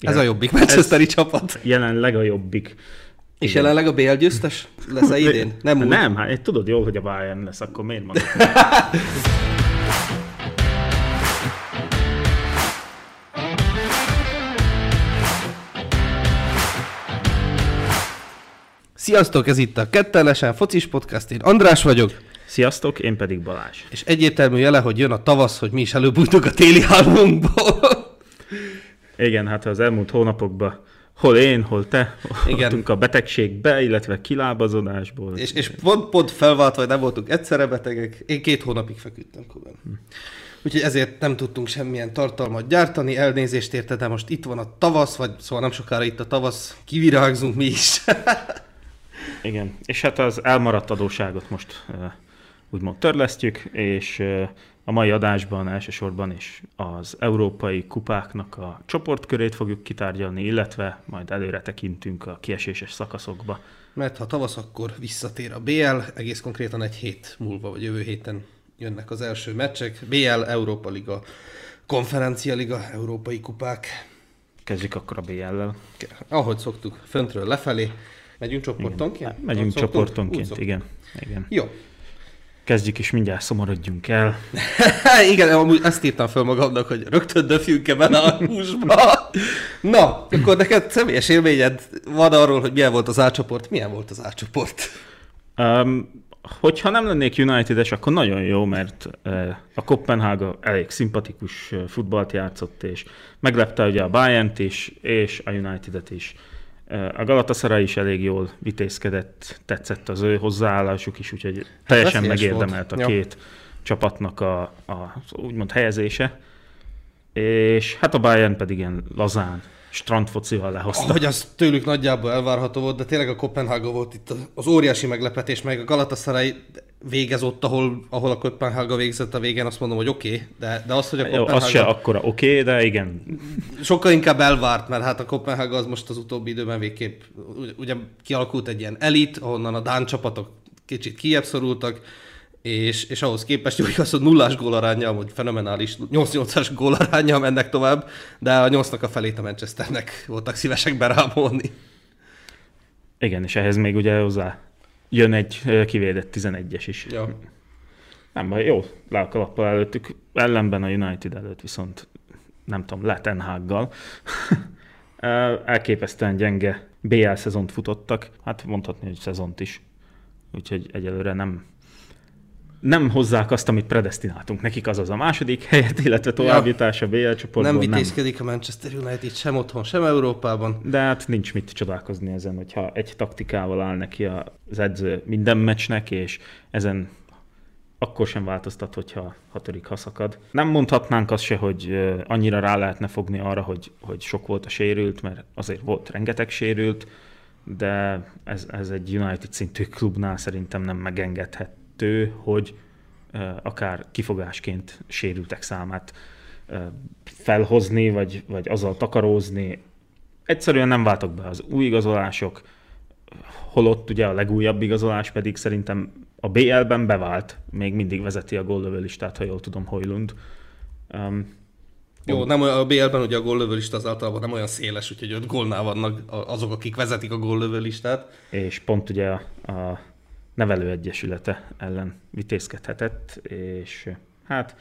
Ez a jobbik Manchesteri csapat. Jelenleg a jobbik. És jelenleg a BL győztes lesz-e idén? Nem, úgy. nem hát tudod jól, hogy a Bayern lesz, akkor miért mondod? Sziasztok, ez itt a Kettelesen Focis Podcast, én András vagyok. Sziasztok, én pedig Balázs. És egyértelmű jele, hogy jön a tavasz, hogy mi is előbújtunk a téli álmunkból. Igen, hát az elmúlt hónapokban hol én, hol te, voltunk a betegségbe, illetve kilábazodásból. És, és pont, pont felváltva, hogy nem voltunk egyszerre betegek, én két hónapig feküdtem Kuben. Hm. Úgyhogy ezért nem tudtunk semmilyen tartalmat gyártani, elnézést érte, de most itt van a tavasz, vagy szóval nem sokára itt a tavasz, kivirágzunk mi is. Igen, és hát az elmaradt adóságot most uh, úgymond törlesztjük, és uh, a mai adásban elsősorban is az európai kupáknak a csoportkörét fogjuk kitárgyalni, illetve majd előre tekintünk a kieséses szakaszokba. Mert ha tavasz, akkor visszatér a BL, egész konkrétan egy hét múlva, vagy jövő héten jönnek az első meccsek. BL, Európa Liga, Konferencia Liga, Európai Kupák. Kezdjük akkor a BL-lel. Ahogy szoktuk, föntről lefelé. Megyünk csoportonként? Igen. Megyünk csoportonként, igen. igen. Jó, kezdjük, és mindjárt szomorodjunk el. Igen, amúgy ezt írtam fel magamnak, hogy rögtön döfjünk-e benne a húsba. Na, akkor neked személyes élményed van arról, hogy milyen volt az átcsoport? Milyen volt az átcsoport? Um, hogyha nem lennék United-es, akkor nagyon jó, mert a Kopenhága elég szimpatikus futballt játszott, és meglepte ugye a bayern is, és a United-et is. A Galatasaray is elég jól vitézkedett, tetszett az ő hozzáállásuk is, úgyhogy teljesen hát megérdemelt volt. a két ja. csapatnak a, a úgymond helyezése. És hát a Bayern pedig ilyen lazán, strandfocival lehozta. Hogy az tőlük nagyjából elvárható volt, de tényleg a Kopenhága volt itt az óriási meglepetés, meg a Galatasaray végez ott, ahol, ahol a Kopenhága végzett a végén, azt mondom, hogy oké, okay, de, de az, hogy a Kopenhága... Az se akkora oké, okay, de igen. Sokkal inkább elvárt, mert hát a Kopenhága az most az utóbbi időben végképp, ugye kialakult egy ilyen elit, ahonnan a Dán csapatok kicsit kiebb szorultak, és, és ahhoz képest, hogy az a nullás gólaránya, hogy fenomenális 8-8-as gólaránya mennek tovább, de a 8-nak a felét a Manchesternek voltak szívesek berámolni. Igen, és ehhez még ugye hozzá jön egy kivédett 11-es is. Ja. Nem baj, jó, le a kalappal előttük, ellenben a United előtt viszont nem tudom, Letenhággal. Elképesztően gyenge BL szezont futottak, hát mondhatni, hogy szezont is. Úgyhogy egyelőre nem, nem hozzák azt, amit predestináltunk nekik, azaz a második helyet, illetve továbbjutás a BL csoportban. Nem vitézkedik nem. a Manchester United sem otthon, sem Európában. De hát nincs mit csodálkozni ezen, hogyha egy taktikával áll neki az edző minden meccsnek, és ezen akkor sem változtat, hogyha hatodik haszakad. Nem mondhatnánk azt se, hogy annyira rá lehetne fogni arra, hogy, hogy sok volt a sérült, mert azért volt rengeteg sérült, de ez, ez egy United szintű klubnál szerintem nem megengedhet kettő, hogy akár kifogásként sérültek számát felhozni, vagy, vagy azzal takarózni. Egyszerűen nem váltak be az új igazolások, holott ugye a legújabb igazolás pedig szerintem a BL-ben bevált, még mindig vezeti a góllövő listát, ha jól tudom, Hojlund. Um, jó, nem olyan, a BL-ben ugye a góllövő lista az általában nem olyan széles, úgyhogy öt gólnál vannak azok, akik vezetik a góllövő listát. És pont ugye a, a nevelőegyesülete ellen vitézkedhetett, és hát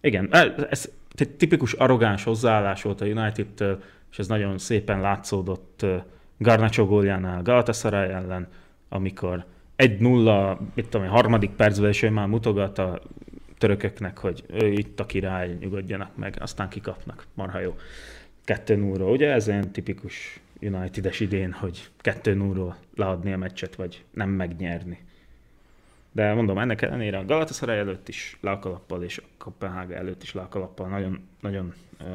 igen, ez egy tipikus arrogáns hozzáállás volt a united és ez nagyon szépen látszódott Garnacho góljánál Galatasaray ellen, amikor 1-0, mit tudom, a harmadik percben is ő már mutogat a törököknek, hogy ő itt a király, nyugodjanak meg, aztán kikapnak, marha jó. 2 0 ugye ez ilyen tipikus United-es idén, hogy 2 0 leadni a meccset, vagy nem megnyerni. De mondom, ennek ellenére a Galatasaray előtt is lákalappal, és a Kopenhága előtt is lákalappal nagyon, nagyon uh,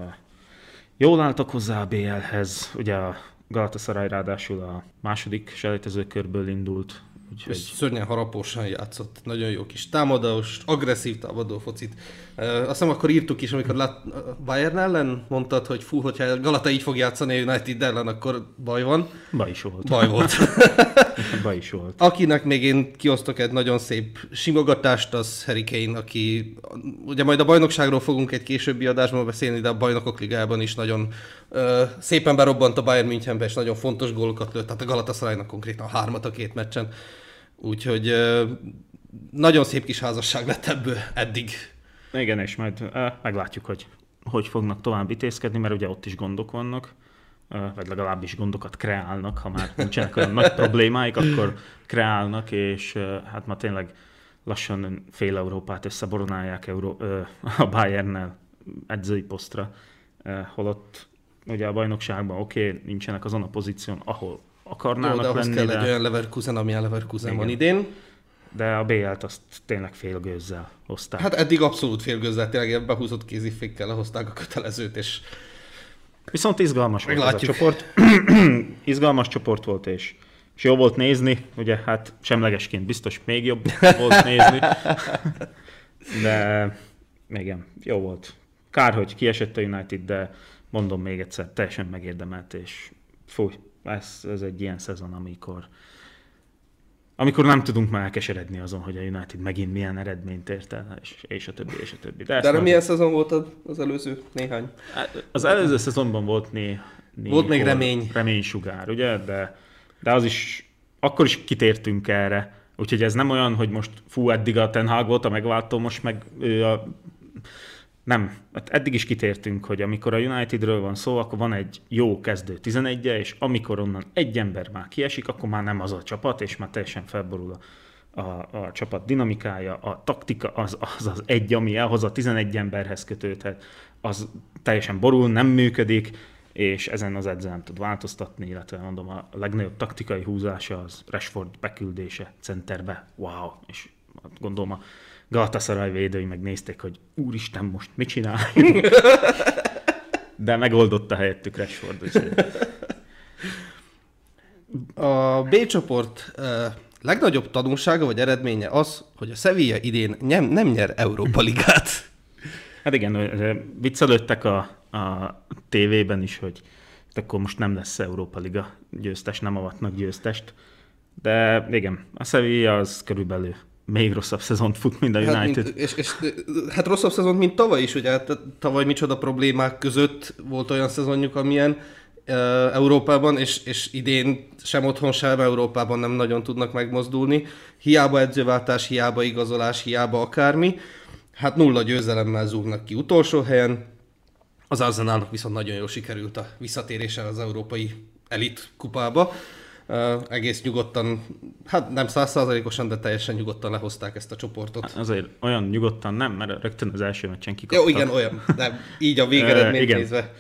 jól álltak hozzá a BL-hez. Ugye a Galatasaray ráadásul a második selejtező körből indult, Úgyhogy... Szörnyen harapósan játszott, nagyon jó kis támadós, agresszív támadó focit. Azt hiszem akkor írtuk is, amikor lát, Bayern ellen mondtad, hogy fú, hogyha Galata így fog játszani United ellen, akkor baj van. Baj is volt. Baj volt. baj is volt. Akinek még én kiosztok egy nagyon szép simogatást, az Harry Kane, aki ugye majd a bajnokságról fogunk egy későbbi adásban beszélni, de a bajnokok ligában is nagyon szépen berobbant a Bayern Münchenbe, és nagyon fontos gólokat lőtt, tehát a Galatasaraynak konkrétan hármat a két meccsen. Úgyhogy nagyon szép kis házasság lett ebből eddig. Igen, és majd meglátjuk, hogy hogy fognak tovább vitézkedni, mert ugye ott is gondok vannak, vagy legalábbis gondokat kreálnak, ha már nincsenek olyan nagy problémáik, akkor kreálnak, és hát ma tényleg lassan fél Európát összeboronálják Euró- a Bayernnel edzői posztra, holott ugye a bajnokságban oké, okay, nincsenek azon a pozíción, ahol akarnának Jó, de ahhoz lenni. kell de... egy olyan Leverkusen, amilyen Leverkusen van idén. De a BL-t azt tényleg félgőzzel hozták. Hát eddig abszolút félgőzzel, tényleg behúzott kézifékkel lehozták a kötelezőt, és Viszont izgalmas volt ez a csoport. izgalmas csoport volt, és, és jó volt nézni, ugye hát semlegesként biztos még jobb volt nézni. De igen, jó volt. Kár, hogy kiesett a United, de mondom még egyszer, teljesen megérdemelt, és fúj, ez, ez egy ilyen szezon, amikor amikor nem tudunk már elkeseredni azon, hogy a United megint milyen eredményt ért el, és, és a többi, és a többi. De, De milyen szezon volt az előző néhány? Az előző szezonban volt né, né Volt még remény. Reménysugár, ugye? De, de az is, akkor is kitértünk erre, úgyhogy ez nem olyan, hogy most fú, eddig a Ten Hag volt a megváltó, most meg ő a nem, hát eddig is kitértünk, hogy amikor a Unitedről van szó, akkor van egy jó kezdő 11 -e, és amikor onnan egy ember már kiesik, akkor már nem az a csapat, és már teljesen felborul a, a, a csapat dinamikája, a taktika az, az az egy, ami elhoz a 11 emberhez kötődhet, az teljesen borul, nem működik, és ezen az edző nem tud változtatni, illetve mondom, a legnagyobb taktikai húzása az Rashford beküldése centerbe, wow, és gondolom a Galatasaray védői megnézték, hogy úristen, most mit csináljunk. De megoldotta helyettük Rashford. A B csoport legnagyobb tanulsága vagy eredménye az, hogy a Sevilla idén nem, nem nyer Európa Ligát. Hát igen, viccelődtek a, a tévében is, hogy akkor most nem lesz Európa Liga győztes, nem avatnak győztest. De igen, a Sevilla az körülbelül még rosszabb szezont fut, mint a United. Hát, mint, és, és, hát rosszabb szezont, mint tavaly is, ugye hát tavaly micsoda problémák között volt olyan szezonjuk, amilyen uh, Európában, és, és idén sem otthon, sem Európában nem nagyon tudnak megmozdulni. Hiába edzőváltás, hiába igazolás, hiába akármi. Hát nulla győzelemmel zúgnak ki utolsó helyen. Az Arsenalnak viszont nagyon jól sikerült a visszatérése az európai elit kupába egész nyugodtan, hát nem százszázalékosan, de teljesen nyugodtan lehozták ezt a csoportot. Hát azért olyan nyugodtan nem, mert rögtön az első meccsen kikaptak. Jó, igen, olyan, de így a végeredményt nézve.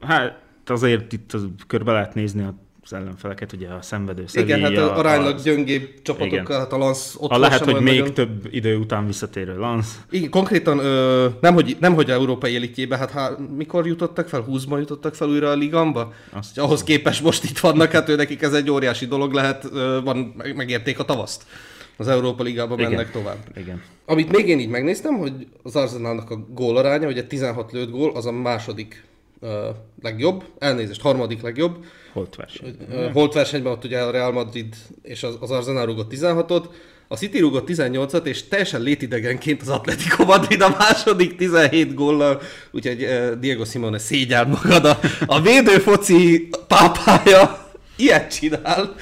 Hát azért itt körbe lehet nézni a az ellenfeleket, ugye a szenvedő Sevilla, Igen, hát aránylag a, gyöngébb csapatokkal, hát a Lans ott a lehet, hogy még nagyon... több idő után visszatérő Lans. Igen, konkrétan ö, nem, hogy, nem, hogy európai elitjébe, hát há, mikor jutottak fel? 20-ban jutottak fel újra a ligamba? Azt ahhoz képest most itt vannak, hát ő nekik ez egy óriási dolog lehet, ö, van, megérték a tavaszt. Az Európa Ligába Igen. mennek tovább. Igen. Amit még én így megnéztem, hogy az Arsenalnak a gólaránya, ugye 16 lőtt gól, az a második uh, legjobb, elnézést, harmadik legjobb. Holt verseny. Holt versenyben ott ugye a Real Madrid és az, az Arsenal rúgott 16-ot, a City rúgott 18-at, és teljesen létidegenként az Atletico Madrid a második 17 góllal, úgyhogy Diego Simone szégyel magad. A, a védőfoci pápája ilyet csinál,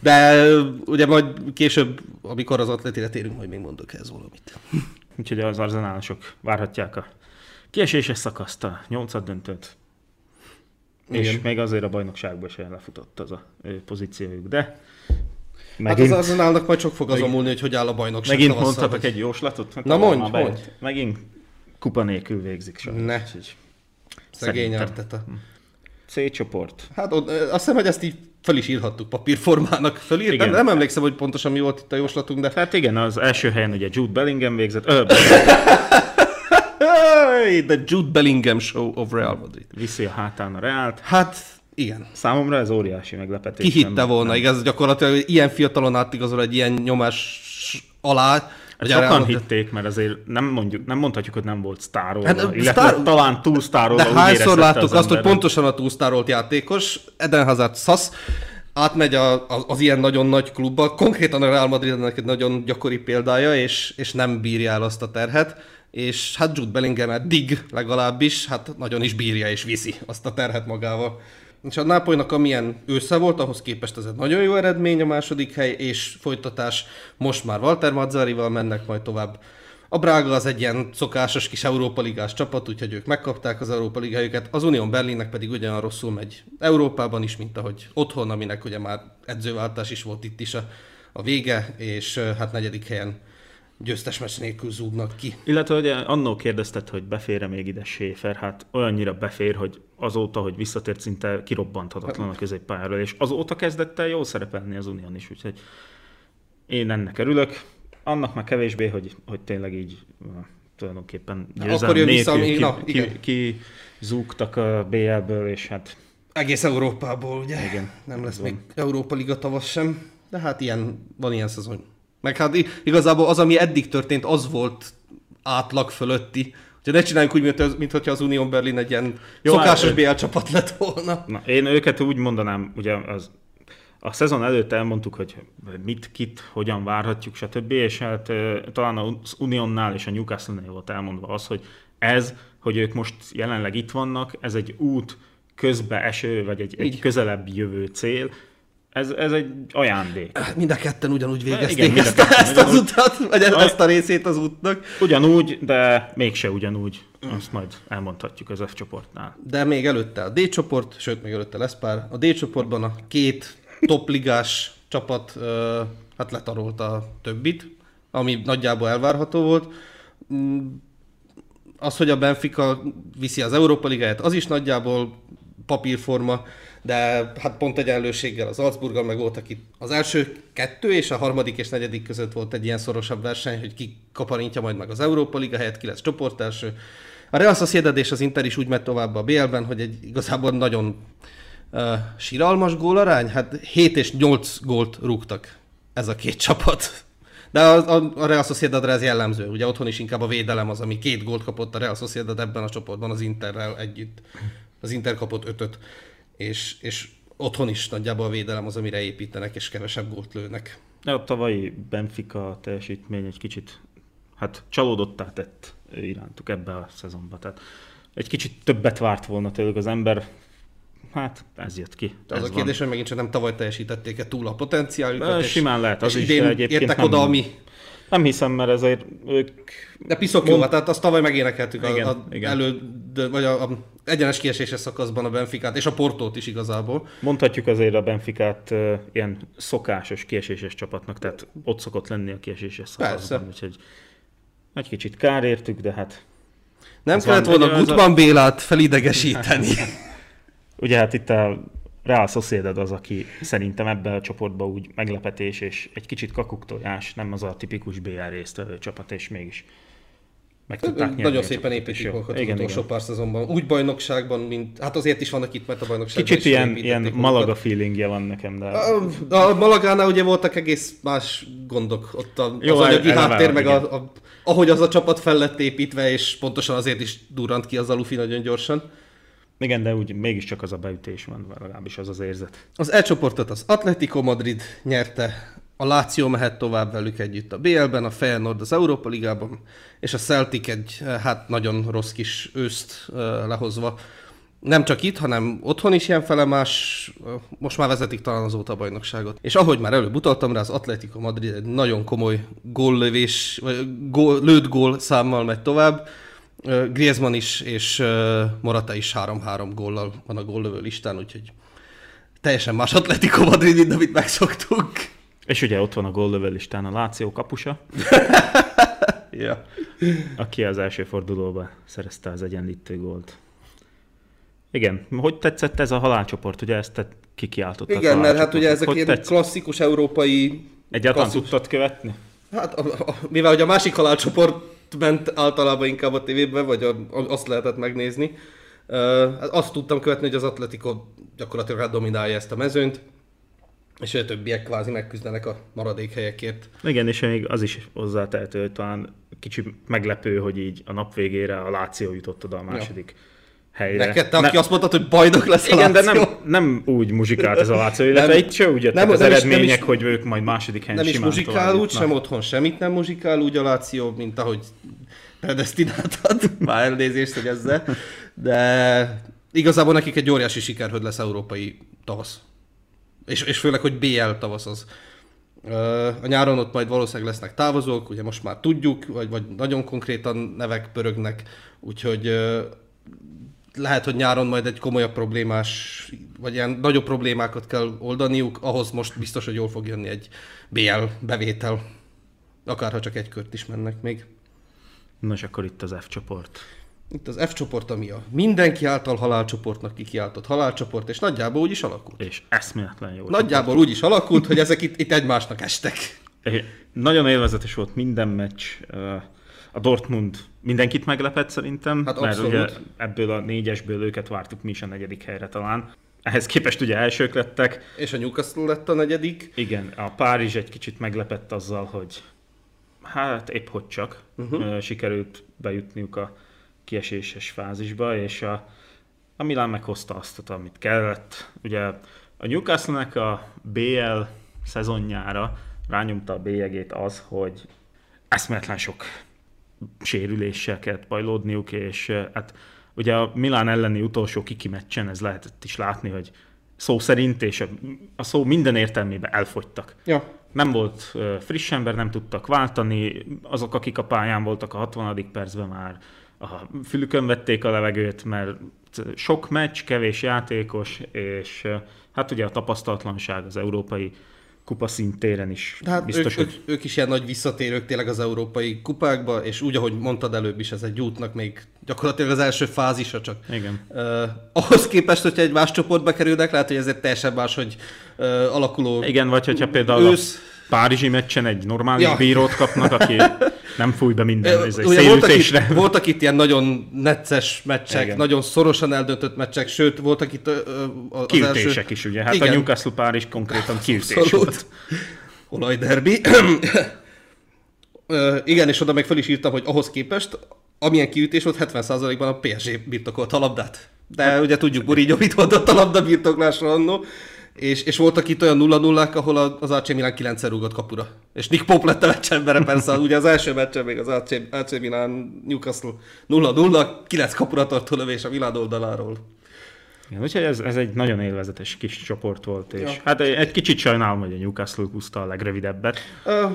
de ugye majd később, amikor az atletire térünk, majd még mondok ez valamit. Úgyhogy az arzenálosok várhatják a kieséses szakaszt, a nyolcad döntőt. Igen. És még azért a bajnokságban sem lefutott az a pozíciójuk, de Megint... Hát az Arsenalnak majd csak fog azon múlni, hogy hogy áll a bajnokság. Megint tavasszal, mondhatok hogy... egy jóslatot? Hát Na mondj, mondj. Megint kupa nélkül végzik sajnos. Ne. Szegény Arteta. Hm. C csoport. Hát azt hiszem, hogy ezt így fel is írhattuk papírformának. Fölír, nem, nem, emlékszem, hogy pontosan mi volt itt a jóslatunk, de... Hát igen, az első helyen ugye Jude Bellingham végzett. Ö, The Jude Bellingham Show of Real Madrid. Viszi a hátán a Reált. Hát igen. Számomra ez óriási meglepetés. Ki hitte volna, nem. igaz, gyakorlatilag hogy ilyen fiatalon átigazol egy ilyen nyomás alá, Hát sokan elmondta... hitték, mert azért nem, mondjuk, nem mondhatjuk, hogy nem volt sztárolva, hát, illetve sztár... talán túlsztárolva. De hányszor láttuk az azt, hogy pontosan a túlsztárolt játékos, Eden Hazard szasz, átmegy a, a, az ilyen nagyon nagy klubba, konkrétan a Real Madrid egy nagyon gyakori példája, és, és nem bírja el azt a terhet. És hát Jude Bellingham dig legalábbis, hát nagyon is bírja és viszi azt a terhet magával. És a Nápolynak amilyen ősze volt, ahhoz képest ez egy nagyon jó eredmény a második hely, és folytatás most már Walter Mazzarival mennek majd tovább. A Braga az egy ilyen szokásos kis Európa Ligás csapat, úgyhogy ők megkapták az Európa Ligájukat, az Unión Berlinnek pedig ugyanolyan rosszul megy Európában is, mint ahogy otthon, aminek ugye már edzőváltás is volt itt is a, a vége, és hát negyedik helyen győztes meccs nélkül zúgnak ki. Illetve ugye annó kérdezted, hogy befér még ide Schäfer, hát olyannyira befér, hogy azóta, hogy visszatért, szinte kirobbanthatatlan a középpályáról, és azóta kezdett el jól szerepelni az Unión is, úgyhogy én ennek örülök. Annak már kevésbé, hogy, hogy tényleg így tulajdonképpen győzelem nélkül vissza, ki, na, ki, ki, zúgtak a BL-ből, és hát... Egész Európából, ugye? Igen. Nem lesz még Európa Liga tavasz sem, de hát ilyen, van ilyen szezon. Meg hát igazából az, ami eddig történt, az volt átlag fölötti. Úgyhogy ne csináljunk úgy, mint, az, mint hogyha az Union Berlin egy ilyen Jó, szokásos BL csapat lett volna. Na, én őket úgy mondanám, ugye az, a szezon előtt elmondtuk, hogy mit, kit, hogyan várhatjuk, stb. És hát talán az Unionnál és a Newcastle-nél volt elmondva az, hogy ez, hogy ők most jelenleg itt vannak, ez egy út közbe eső, vagy egy, egy közelebb jövő cél, ez, ez egy ajándék. Mind a ketten ugyanúgy végezték Igen, ezt, ketten, ezt ugyanúgy, az utat, vagy a, ezt a részét az útnak. Ugyanúgy, de mégse ugyanúgy. Azt majd elmondhatjuk az F csoportnál. De még előtte a D csoport, sőt, még előtte lesz pár. A D csoportban a két topligás csapat hát letarolta a többit, ami nagyjából elvárható volt. Mm, az, hogy a Benfica viszi az Európa Ligáját, az is nagyjából papírforma de hát pont egyenlőséggel az Salzburggal meg voltak itt. Az első kettő és a harmadik és negyedik között volt egy ilyen szorosabb verseny, hogy ki kaparintja majd meg az Európa Liga helyett, ki lesz csoportelső. A Real Sociedad és az Inter is úgy megy tovább a BL-ben, hogy egy igazából nagyon uh, siralmas gólarány, hát 7 és 8 gólt rúgtak ez a két csapat. De a, a, a Real Sociedadra ez jellemző. Ugye otthon is inkább a védelem az, ami két gólt kapott a Real Sociedad ebben a csoportban az Interrel együtt. Az Inter kapott ötöt és, és otthon is nagyjából a védelem az, amire építenek, és kevesebb gólt lőnek. A tavalyi Benfica teljesítmény egy kicsit hát csalódottá tett irántuk ebbe a szezonba. Tehát egy kicsit többet várt volna tőlük az ember, Hát, ez jött ki. Az ez a kérdés, hogy megint csak nem tavaly teljesítették-e túl a potenciáljukat. Simán lehet, az és is, idén egyébként értek nem, oda, ami nem hiszem, mert ezért ők... De piszok jó, tehát azt tavaly megénekeltük igen, a, a igen. elő, vagy a, a egyenes kieséses szakaszban a Benficát, és a Portót is igazából. Mondhatjuk azért a Benficát uh, ilyen szokásos kieséses csapatnak, tehát ott szokott lenni a kieséses szakaszban, Persze. úgyhogy egy kicsit kár értük, de hát... Nem kellett volna Gutman a... Bélát felidegesíteni. Ugye hát itt a Real Sociedad az, aki szerintem ebben a csoportban úgy meglepetés és egy kicsit kakuktojás, nem az a tipikus BR résztvevő csapat, és mégis meg tudták Nagyon szépen építik magukat az utolsó pár szezonban. Úgy bajnokságban, mint... Hát azért is vannak itt, mert a bajnokságban Kicsit ilyen, ilyen Malaga feelingje van nekem, de... A, a Malagánál ugye voltak egész más gondok. Ott a, Jó, az anyagi háttér, meg a, a, ahogy az a csapat fel lett építve, és pontosan azért is durrant ki az alufi nagyon gyorsan. Igen, de úgy mégiscsak az a beütés van, legalábbis az az érzet. Az E csoportot az Atletico Madrid nyerte, a Láció mehet tovább velük együtt a BL-ben, a Feyenoord az Európa Ligában, és a Celtic egy hát nagyon rossz kis őszt lehozva. Nem csak itt, hanem otthon is ilyen felemás, most már vezetik talán azóta a bajnokságot. És ahogy már előbb utaltam rá, az Atletico Madrid egy nagyon komoly góllövés, vagy gól, lőtt gól számmal megy tovább Griezmann is és Morata is 3-3 góllal van a góllövő listán, úgyhogy teljesen más Atletico Madrid, mint amit megszoktunk. És ugye ott van a góllövő listán a Láció kapusa, ja. aki az első fordulóban szerezte az egyenlítő gólt. Igen, hogy tetszett ez a halálcsoport? Ugye ezt te kikiáltottad. Igen, mert hát ugye ezek ilyen klasszikus európai... Egyáltalán tudtad követni? Hát a, a, mivel hogy a másik halálcsoport ment általában inkább a tévében, vagy a, azt lehetett megnézni. Uh, azt tudtam követni, hogy az Atletico gyakorlatilag dominálja ezt a mezőnyt, és a többiek kvázi megküzdenek a maradék helyekért. Igen, és még az is hozzátehető, hogy talán kicsit meglepő, hogy így a nap végére a Láció jutott oda a második ja helyre. Neked, te, aki ne... azt mondtad, hogy bajnok lesz Igen, de nem, nem úgy muzsikált ez a Láció, illetve nem, itt se úgy jöttek nem, az nem eredmények, is, nem is, hogy ők majd második helyen Nem is muzsikál úgy, sem otthon semmit nem muzsikál úgy a Láció, mint ahogy predestináltad, már elnézést, hogy ezzel, de igazából nekik egy óriási siker, hogy lesz európai tavasz. És, és főleg, hogy BL tavasz az. A nyáron ott majd valószínűleg lesznek távozók, ugye most már tudjuk, vagy, vagy nagyon konkrétan nevek pörögnek, úgyhogy lehet, hogy nyáron majd egy komolyabb problémás, vagy ilyen nagyobb problémákat kell oldaniuk, ahhoz most biztos, hogy jól fog jönni egy BL bevétel, akárha csak egy kört is mennek még. Nos, akkor itt az F csoport. Itt az F csoport, ami a mindenki által halálcsoportnak kikiáltott halálcsoport, és nagyjából úgy is alakult. És eszméletlen jó. Nagyjából csoport. úgy is alakult, hogy ezek itt, itt egymásnak estek. Nagyon élvezetes volt minden meccs. A Dortmund mindenkit meglepett szerintem, hát mert ugye ebből a négyesből őket vártuk mi is a negyedik helyre talán. Ehhez képest ugye elsők lettek. És a Newcastle lett a negyedik. Igen, a Párizs egy kicsit meglepett azzal, hogy hát épp hogy csak uh-huh. sikerült bejutniuk a kieséses fázisba, és a, a Milán meghozta azt, amit kellett. Ugye a Newcastle-nek a BL szezonjára rányomta a bélyegét az, hogy eszméletlen sok sérüléssel kellett bajlódniuk, és hát ugye a Milán elleni utolsó kiki meccsen ez lehetett is látni, hogy szó szerint, és a, a szó minden értelmében elfogytak. Ja. Nem volt friss ember, nem tudtak váltani, azok, akik a pályán voltak a 60. percben már a fülükön vették a levegőt, mert sok meccs, kevés játékos, és hát ugye a tapasztalatlanság az európai kupa szintéren is hát biztos, ők, hogy... ők is ilyen nagy visszatérők tényleg az európai kupákba, és úgy, ahogy mondtad előbb is, ez egy útnak még gyakorlatilag az első fázisa csak. Igen. Uh, ahhoz képest, hogyha egy más csoportba kerülnek, lehet, hogy ez egy teljesen más, hogy uh, alakuló Igen, vagy hogyha például ősz... Párizsi meccsen egy normális ja. bírót kapnak, aki nem fúj be minden ez Ugye voltak, itt, voltak itt ilyen nagyon necces meccsek, Igen. nagyon szorosan eldöntött meccsek, sőt, voltak itt az Kiütések első... is, ugye? Hát Igen. a Newcastle Párizs konkrétan kiütés Abszolút. volt. Olajderbi. Igen, és oda meg fel is írtam, hogy ahhoz képest, amilyen kiütés volt, 70%-ban a PSG birtokolt a labdát. De hát, ugye tudjuk, Mourinho mit mondott a labda birtoklásra annó. És, és voltak itt olyan 0 0 ahol az AC Milan 9 rúgott kapura. És Nick Pope lett a meccsemberre, persze, ugye az első meccsen még az AC, AC Milan Newcastle 0-0, 9 kapura tartó lövés a Milan oldaláról. Igen, úgyhogy ez, ez egy nagyon élvezetes kis csoport volt, és ja. hát egy, egy kicsit sajnálom, hogy a Newcastle húzta a legrövidebbet. Uh,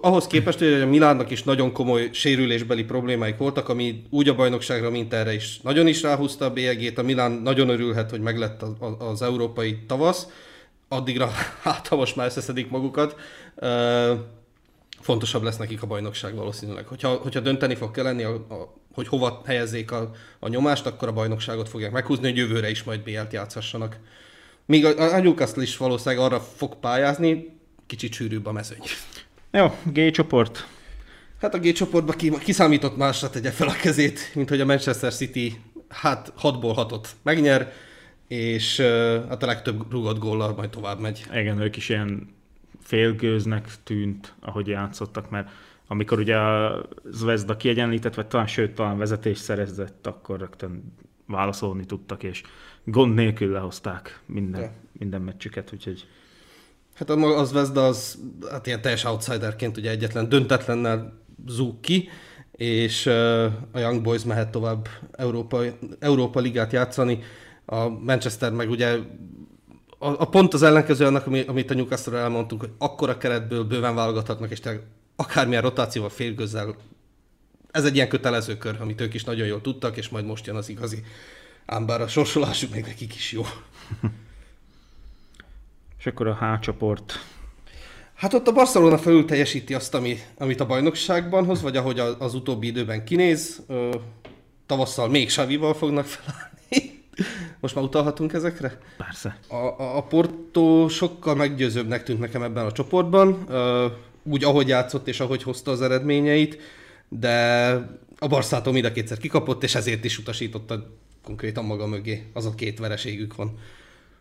ahhoz képest, hogy a Milánnak is nagyon komoly sérülésbeli problémáik voltak, ami úgy a bajnokságra, mint erre is nagyon is ráhúzta a bélyegét. A Milán nagyon örülhet, hogy meglett az, az európai tavasz. Addigra, hát ha most már összeszedik magukat. Uh, fontosabb lesz nekik a bajnokság valószínűleg. Hogyha, hogyha dönteni fog kelleni, a, a, hogy hova helyezzék a, a nyomást, akkor a bajnokságot fogják meghúzni, hogy jövőre is majd BL-t játszhassanak. Míg a, a Newcastle is valószínűleg arra fog pályázni, kicsit sűrűbb a mezőny. Jó, G csoport. Hát a G csoportban ki, kiszámított másra tegye fel a kezét, mint hogy a Manchester City hát 6-ból 6-ot megnyer, és uh, hát a legtöbb rúgott góllal majd tovább megy. Igen, ők is ilyen félgőznek tűnt, ahogy játszottak, mert amikor ugye a Zvezda kiegyenlített, vagy talán sőt, talán vezetés szerezett, akkor rögtön válaszolni tudtak, és gond nélkül lehozták minden, ja. minden meccsüket, úgyhogy... Hát a Zvezda az hát ilyen teljes outsiderként ugye egyetlen döntetlennel zúg ki, és a Young Boys mehet tovább Európa, Európa Ligát játszani. A Manchester meg ugye a, a pont az ellenkező annak, amit a newcastle elmondtunk, hogy akkora keretből bőven válogathatnak, és tényleg akármilyen rotációval félgözzel. Ez egy ilyen kötelező kör, amit ők is nagyon jól tudtak, és majd most jön az igazi. Ám bár a sorsolásuk még nekik is jó. és akkor a H csoport. Hát ott a Barcelona felül teljesíti azt, ami, amit a bajnokságban hoz, vagy ahogy az utóbbi időben kinéz. Tavasszal még Savival fognak felállni. Most már utalhatunk ezekre? Persze. A, a, a Porto sokkal meggyőzőbbnek tűnt nekem ebben a csoportban, úgy ahogy játszott és ahogy hozta az eredményeit, de a Barszától mind a kétszer kikapott, és ezért is utasította konkrétan maga mögé. Az a két vereségük van.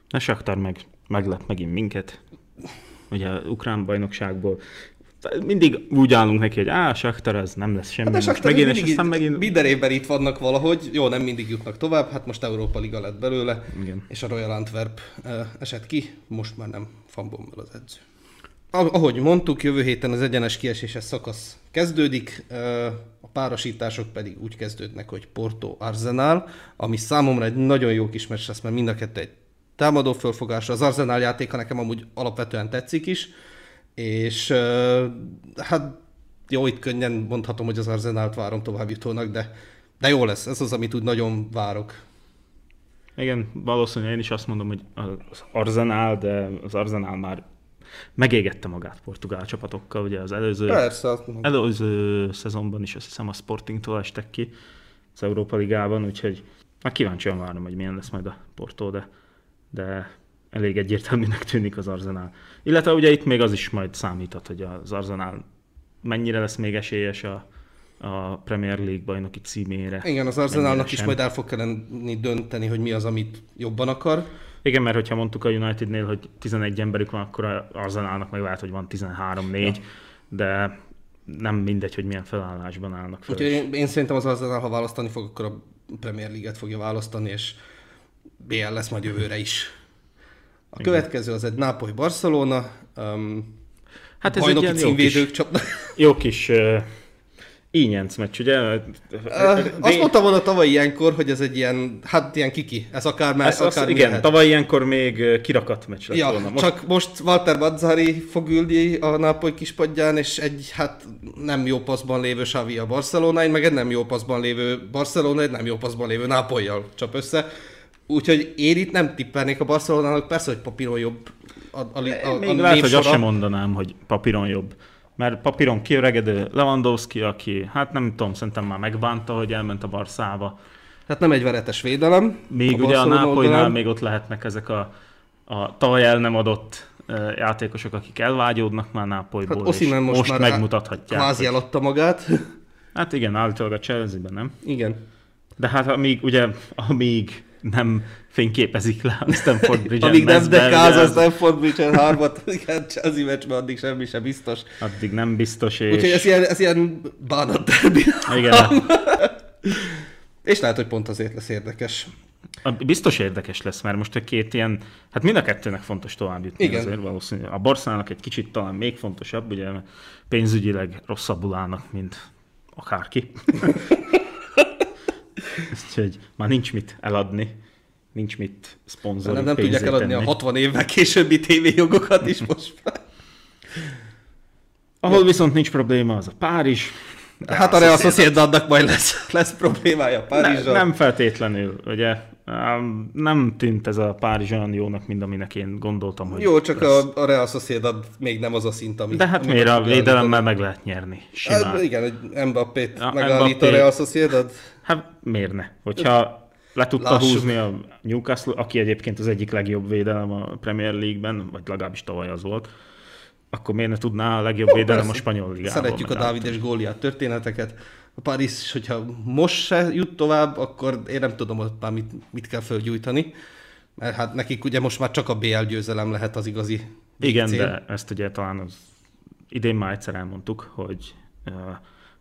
A Saktar meg meglep megint minket. Ugye a ukrán bajnokságból mindig úgy állunk neki, hogy á, Saktar, ez nem lesz semmi. Hát Saktar megint, mindig, és aztán megint... minden évben itt vannak valahogy, jó, nem mindig jutnak tovább, hát most Európa Liga lett belőle, Igen. és a Royal Antwerp esett ki, most már nem Fanbommel az edző. Ahogy mondtuk, jövő héten az egyenes kieséses szakasz kezdődik, a párosítások pedig úgy kezdődnek, hogy Porto Arsenal, ami számomra egy nagyon jó kis meccs lesz, mert mind a kettő egy támadó fölfogásra. Az Arsenal játéka nekem amúgy alapvetően tetszik is, és hát jó, itt könnyen mondhatom, hogy az Arsenalt várom továbbjutónak, de, de jó lesz, ez az, amit úgy nagyon várok. Igen, valószínűleg én is azt mondom, hogy az Arsenal, de az Arsenal már megégette magát portugál csapatokkal, ugye az előző, Persze, előző szezonban is azt hiszem a Sportingtól estek ki az Európa Ligában, úgyhogy már kíváncsian várom, hogy milyen lesz majd a Porto, de, de elég egyértelműnek tűnik az Arsenal. Illetve ugye itt még az is majd számíthat, hogy az Arsenal mennyire lesz még esélyes a, a Premier League bajnoki címére. Igen, az Arsenalnak is majd el fog kelleni dönteni, hogy mi az, amit jobban akar. Igen, mert hogyha mondtuk a Unitednél, hogy 11 emberük van, akkor az Arsenalnak meg lehet, hogy van 13-4, ja. de nem mindegy, hogy milyen felállásban állnak fel. Úgyhogy én, én szerintem az Arsenal, ha választani fog, akkor a Premier League-et fogja választani, és BL lesz majd jövőre is. A Igen. következő az egy Nápoly-Barcelona. Um, hát ez egy ilyen jó kis, jó kis uh, Ínyenc meccs, ugye? Uh, azt mondtam volna tavaly ilyenkor, hogy ez egy ilyen, hát ilyen kiki, ez akár már, ez akár Igen, lehet. tavaly ilyenkor még kirakat meccs lett ja, volna. Most... Csak most Walter Bazzari fog ülni a Nápoly kispadján, és egy hát nem jó paszban lévő Xavi a Barcelona, meg egy nem jó paszban lévő Barcelona, egy nem jó paszban lévő Nápolyjal csap össze. Úgyhogy én itt nem tippelnék a Barcelonának, persze, hogy papíron jobb a, a, a, a Még lehet, hogy azt sem mondanám, hogy papíron jobb mert papíron kiöregedő Lewandowski, aki hát nem tudom, szerintem már megbánta, hogy elment a Barszába. Hát nem egy veretes védelem. Még a ugye a Nápolynál még ott lehetnek ezek a, a tavaly el nem adott játékosok, akik elvágyódnak már Nápolyból, hát és most, most már megmutathatják. Kvázi hogy... eladta magát. Hát igen, állítólag a Chelsea-ben, nem? Igen. De hát amíg, ugye, amíg nem fényképezik le a Stanford Bridge-en. Amíg nem dekáz a Stanford Bridge-en harmat, igen, Chelsea meccsben addig semmi sem biztos. Addig nem biztos, és... Úgyhogy ez ilyen, ez ilyen bánat. Igen. és lehet, hogy pont azért lesz érdekes. Biztos érdekes lesz, mert most a két ilyen, hát mind a kettőnek fontos tovább jutni Igen. azért valószínűleg. A Barszának egy kicsit talán még fontosabb, ugye pénzügyileg rosszabbul állnak, mint akárki. Úgyhogy már nincs mit eladni, nincs mit szponzorni, Nem, nem tudják eladni tenni. a 60 évvel későbbi tévéjogokat is most már. Ahol viszont nincs probléma, az a Párizs. De hát a Real Sociedadnak majd lesz, lesz problémája Párizsra. Ne, nem feltétlenül, ugye. Nem tűnt ez a Párizs olyan jónak, mint aminek én gondoltam, hogy Jó, csak lesz. a, a Real Sociedad még nem az a szint, ami... De hát miért a védelemmel meg lehet nyerni, simán. Hát, igen, egy Mbappé-t ja, megállít Mbappé... a Real Sociedad. Hát miért ne? Hogyha le tudta Lássuk. húzni a Newcastle, aki egyébként az egyik legjobb védelem a Premier League-ben, vagy legalábbis tavaly az volt, akkor miért ne tudná a legjobb Ó, védelem persze. a spanyol ligában? Szeretjük a Dávid és Góliát történeteket. A Paris, hogyha most se jut tovább, akkor én nem tudom hogy már mit, mit kell fölgyújtani. Mert hát nekik ugye most már csak a BL győzelem lehet az igazi Igen, cél. de ezt ugye talán az idén már egyszer elmondtuk, hogy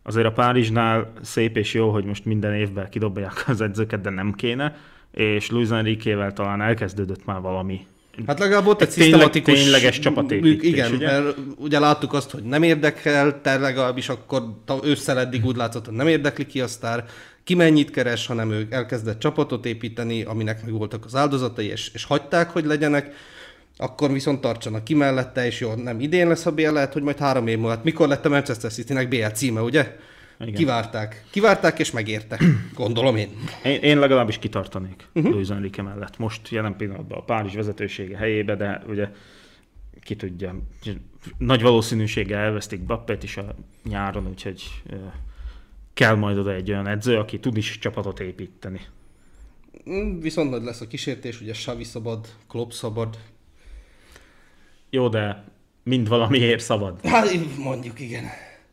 azért a Párizsnál szép és jó, hogy most minden évben kidobják az edzőket, de nem kéne, és Luis Enrique-vel talán elkezdődött már valami Hát legalább ott egy szisztematikus... Tényleges csapatépítés, Igen, ugye? mert ugye láttuk azt, hogy nem érdekel, te legalábbis akkor ősszel eddig úgy látszott, hogy nem érdekli ki a sztár, ki mennyit keres, hanem ő elkezdett csapatot építeni, aminek meg voltak az áldozatai, és, és hagyták, hogy legyenek akkor viszont tartsanak ki mellette, és jó, nem idén lesz a BL, lehet, hogy majd három év múlva. Mikor lett a Manchester City-nek BL címe, ugye? Igen. Kivárták. Kivárták és megérte. Gondolom én. Én, én legalábbis kitartanék uh-huh. Luis Enrique mellett. Most jelen pillanatban a Párizs vezetősége helyébe, de ugye ki tudja, nagy valószínűséggel elvesztik Bappet is a nyáron, úgyhogy kell majd oda egy olyan edző, aki tud is csapatot építeni. Mm, viszont nagy lesz a kísértés, ugye Xavi szabad, Klopp szabad, jó, de mind valamiért szabad. Hát mondjuk igen.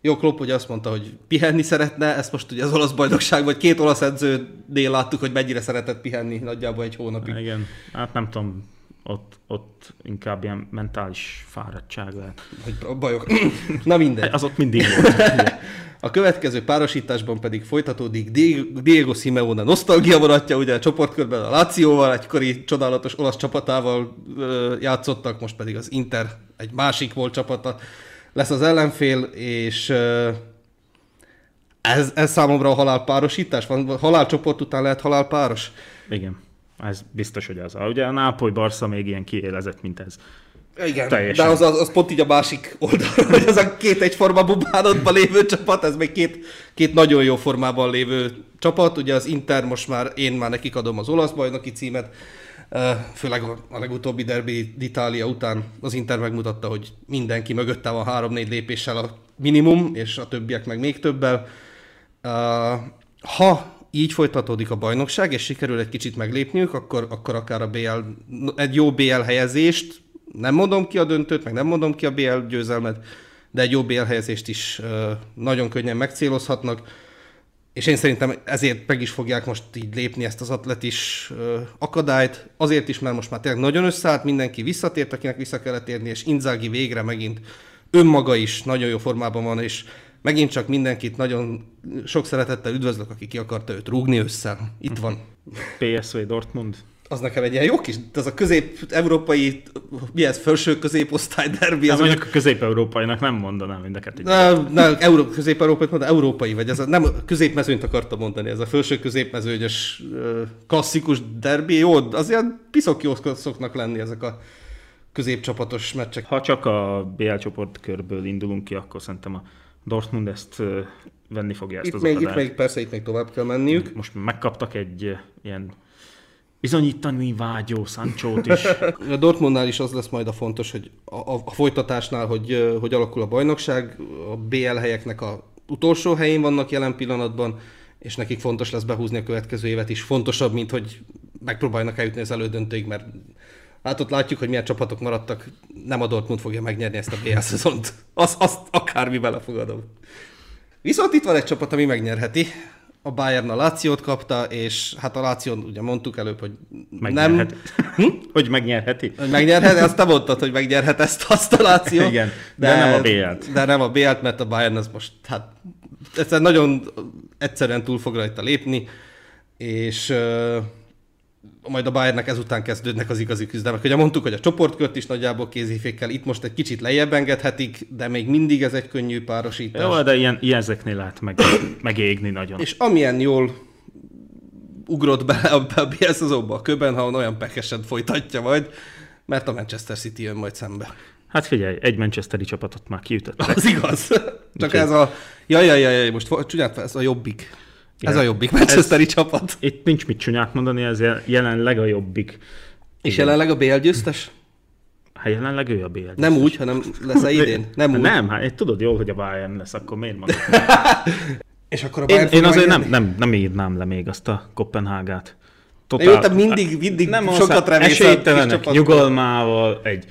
Jó, Klopp ugye azt mondta, hogy pihenni szeretne, ezt most ugye az olasz bajnokság, vagy két olasz edzőnél láttuk, hogy mennyire szeretett pihenni nagyjából egy hónapig. Igen, hát nem tudom, ott, ott inkább ilyen mentális fáradtság lehet. Hogy bajok. Na mindegy. Az ott mindig volt. A következő párosításban pedig folytatódik Diego Simeone nosztalgia vonatja, ugye a csoportkörben a Lációval, egykori csodálatos olasz csapatával játszottak, most pedig az Inter egy másik volt csapata lesz az ellenfél, és ez, ez számomra a halálpárosítás? Van halálcsoport után lehet halálpáros? Igen, ez biztos, hogy az. Ugye a Nápoly Barca még ilyen kiélezett, mint ez. Igen, Teljesen. de az, az, az pont így a másik oldal, hogy az a két egyforma bubánatban lévő csapat, ez még két, két nagyon jó formában lévő csapat. Ugye az Inter most már, én már nekik adom az olasz bajnoki címet, főleg a legutóbbi derbi d'Italia után az Inter megmutatta, hogy mindenki mögötte van három-négy lépéssel a minimum, és a többiek meg még többel. Ha így folytatódik a bajnokság, és sikerül egy kicsit meglépniük, akkor, akkor akár a BL, egy jó BL helyezést, nem mondom ki a döntőt, meg nem mondom ki a BL győzelmet, de egy jó BL helyezést is nagyon könnyen megcélozhatnak és én szerintem ezért meg is fogják most így lépni ezt az atletis akadályt, azért is, mert most már tényleg nagyon összeállt, mindenki visszatért, akinek vissza kellett érni, és Inzági végre megint önmaga is nagyon jó formában van, és megint csak mindenkit nagyon sok szeretettel üdvözlök, aki ki akarta őt rúgni össze. Itt van. PSV Dortmund az nekem egy ilyen jó kis, az a közép-európai, mi ez, felső középosztály derbi. Az mondjuk a közép-európainak nem mondanám mindeket. Nem, nem Euró, közép-európai, mondom, európai, vagy ez a, nem középmezőnyt akartam mondani, ez a felső középmezőnyös klasszikus derbi, jó, az ilyen piszok jó szoknak lenni ezek a középcsapatos meccsek. Ha csak a BL csoportkörből indulunk ki, akkor szerintem a Dortmund ezt venni fogja ezt itt az még, Itt még persze itt még tovább kell menniük. Most megkaptak egy ilyen bizonyítani vágyó Sanchót is. A Dortmundnál is az lesz majd a fontos, hogy a, a, a folytatásnál, hogy, hogy alakul a bajnokság, a BL helyeknek a utolsó helyén vannak jelen pillanatban, és nekik fontos lesz behúzni a következő évet is. Fontosabb, mint hogy megpróbálnak eljutni az elődöntőig, mert hát ott látjuk, hogy milyen csapatok maradtak, nem a Dortmund fogja megnyerni ezt a BL szezont. Azt, azt akármi belefogadom. Viszont itt van egy csapat, ami megnyerheti, a Bayern a Lációt kapta, és hát a Láción ugye mondtuk előbb, hogy nem... Hm? Hogy megnyerheti? Hogy megnyerheti, azt te mondtad, hogy megnyerhet ezt azt a Láció. Igen, de, de nem a BL-t. De nem a BL-t, mert a Bayern az most, hát egyszerűen nagyon egyszerűen túl fog rajta lépni, és majd a Bayernnek ezután kezdődnek az igazi küzdelmek. Ugye mondtuk, hogy a csoportkört is nagyjából kézifékkel, itt most egy kicsit lejjebb engedhetik, de még mindig ez egy könnyű párosítás. Jó, de ilyen, ezeknél lehet meg, megégni nagyon. És amilyen jól ugrott be a, a Bielszazóba a köben, ha olyan pekesen folytatja majd, mert a Manchester City jön majd szembe. Hát figyelj, egy Manchesteri csapatot már kiütöttek. Az igaz. Csak ez a, jaj, jaj, jaj, most csúnyát, ez a jobbik. Ja. Ez a jobbik Manchesteri ez, csapat. Itt nincs mit csúnyát mondani, ez jelenleg a jobbik. És Igen. jelenleg a BL győztes? Hát jelenleg ő a BL. Nem úgy, hanem lesz-e idén? Nem úgy. Nem, hát tudod jól, hogy a Bayern lesz, akkor miért mondod? És akkor a Bayern én, én azért nem, nem, nem írnám le még azt a Kopenhágát. Totál, jó, te mindig, mindig nem sokat remélsz. Esélytelenek nyugalmával, egy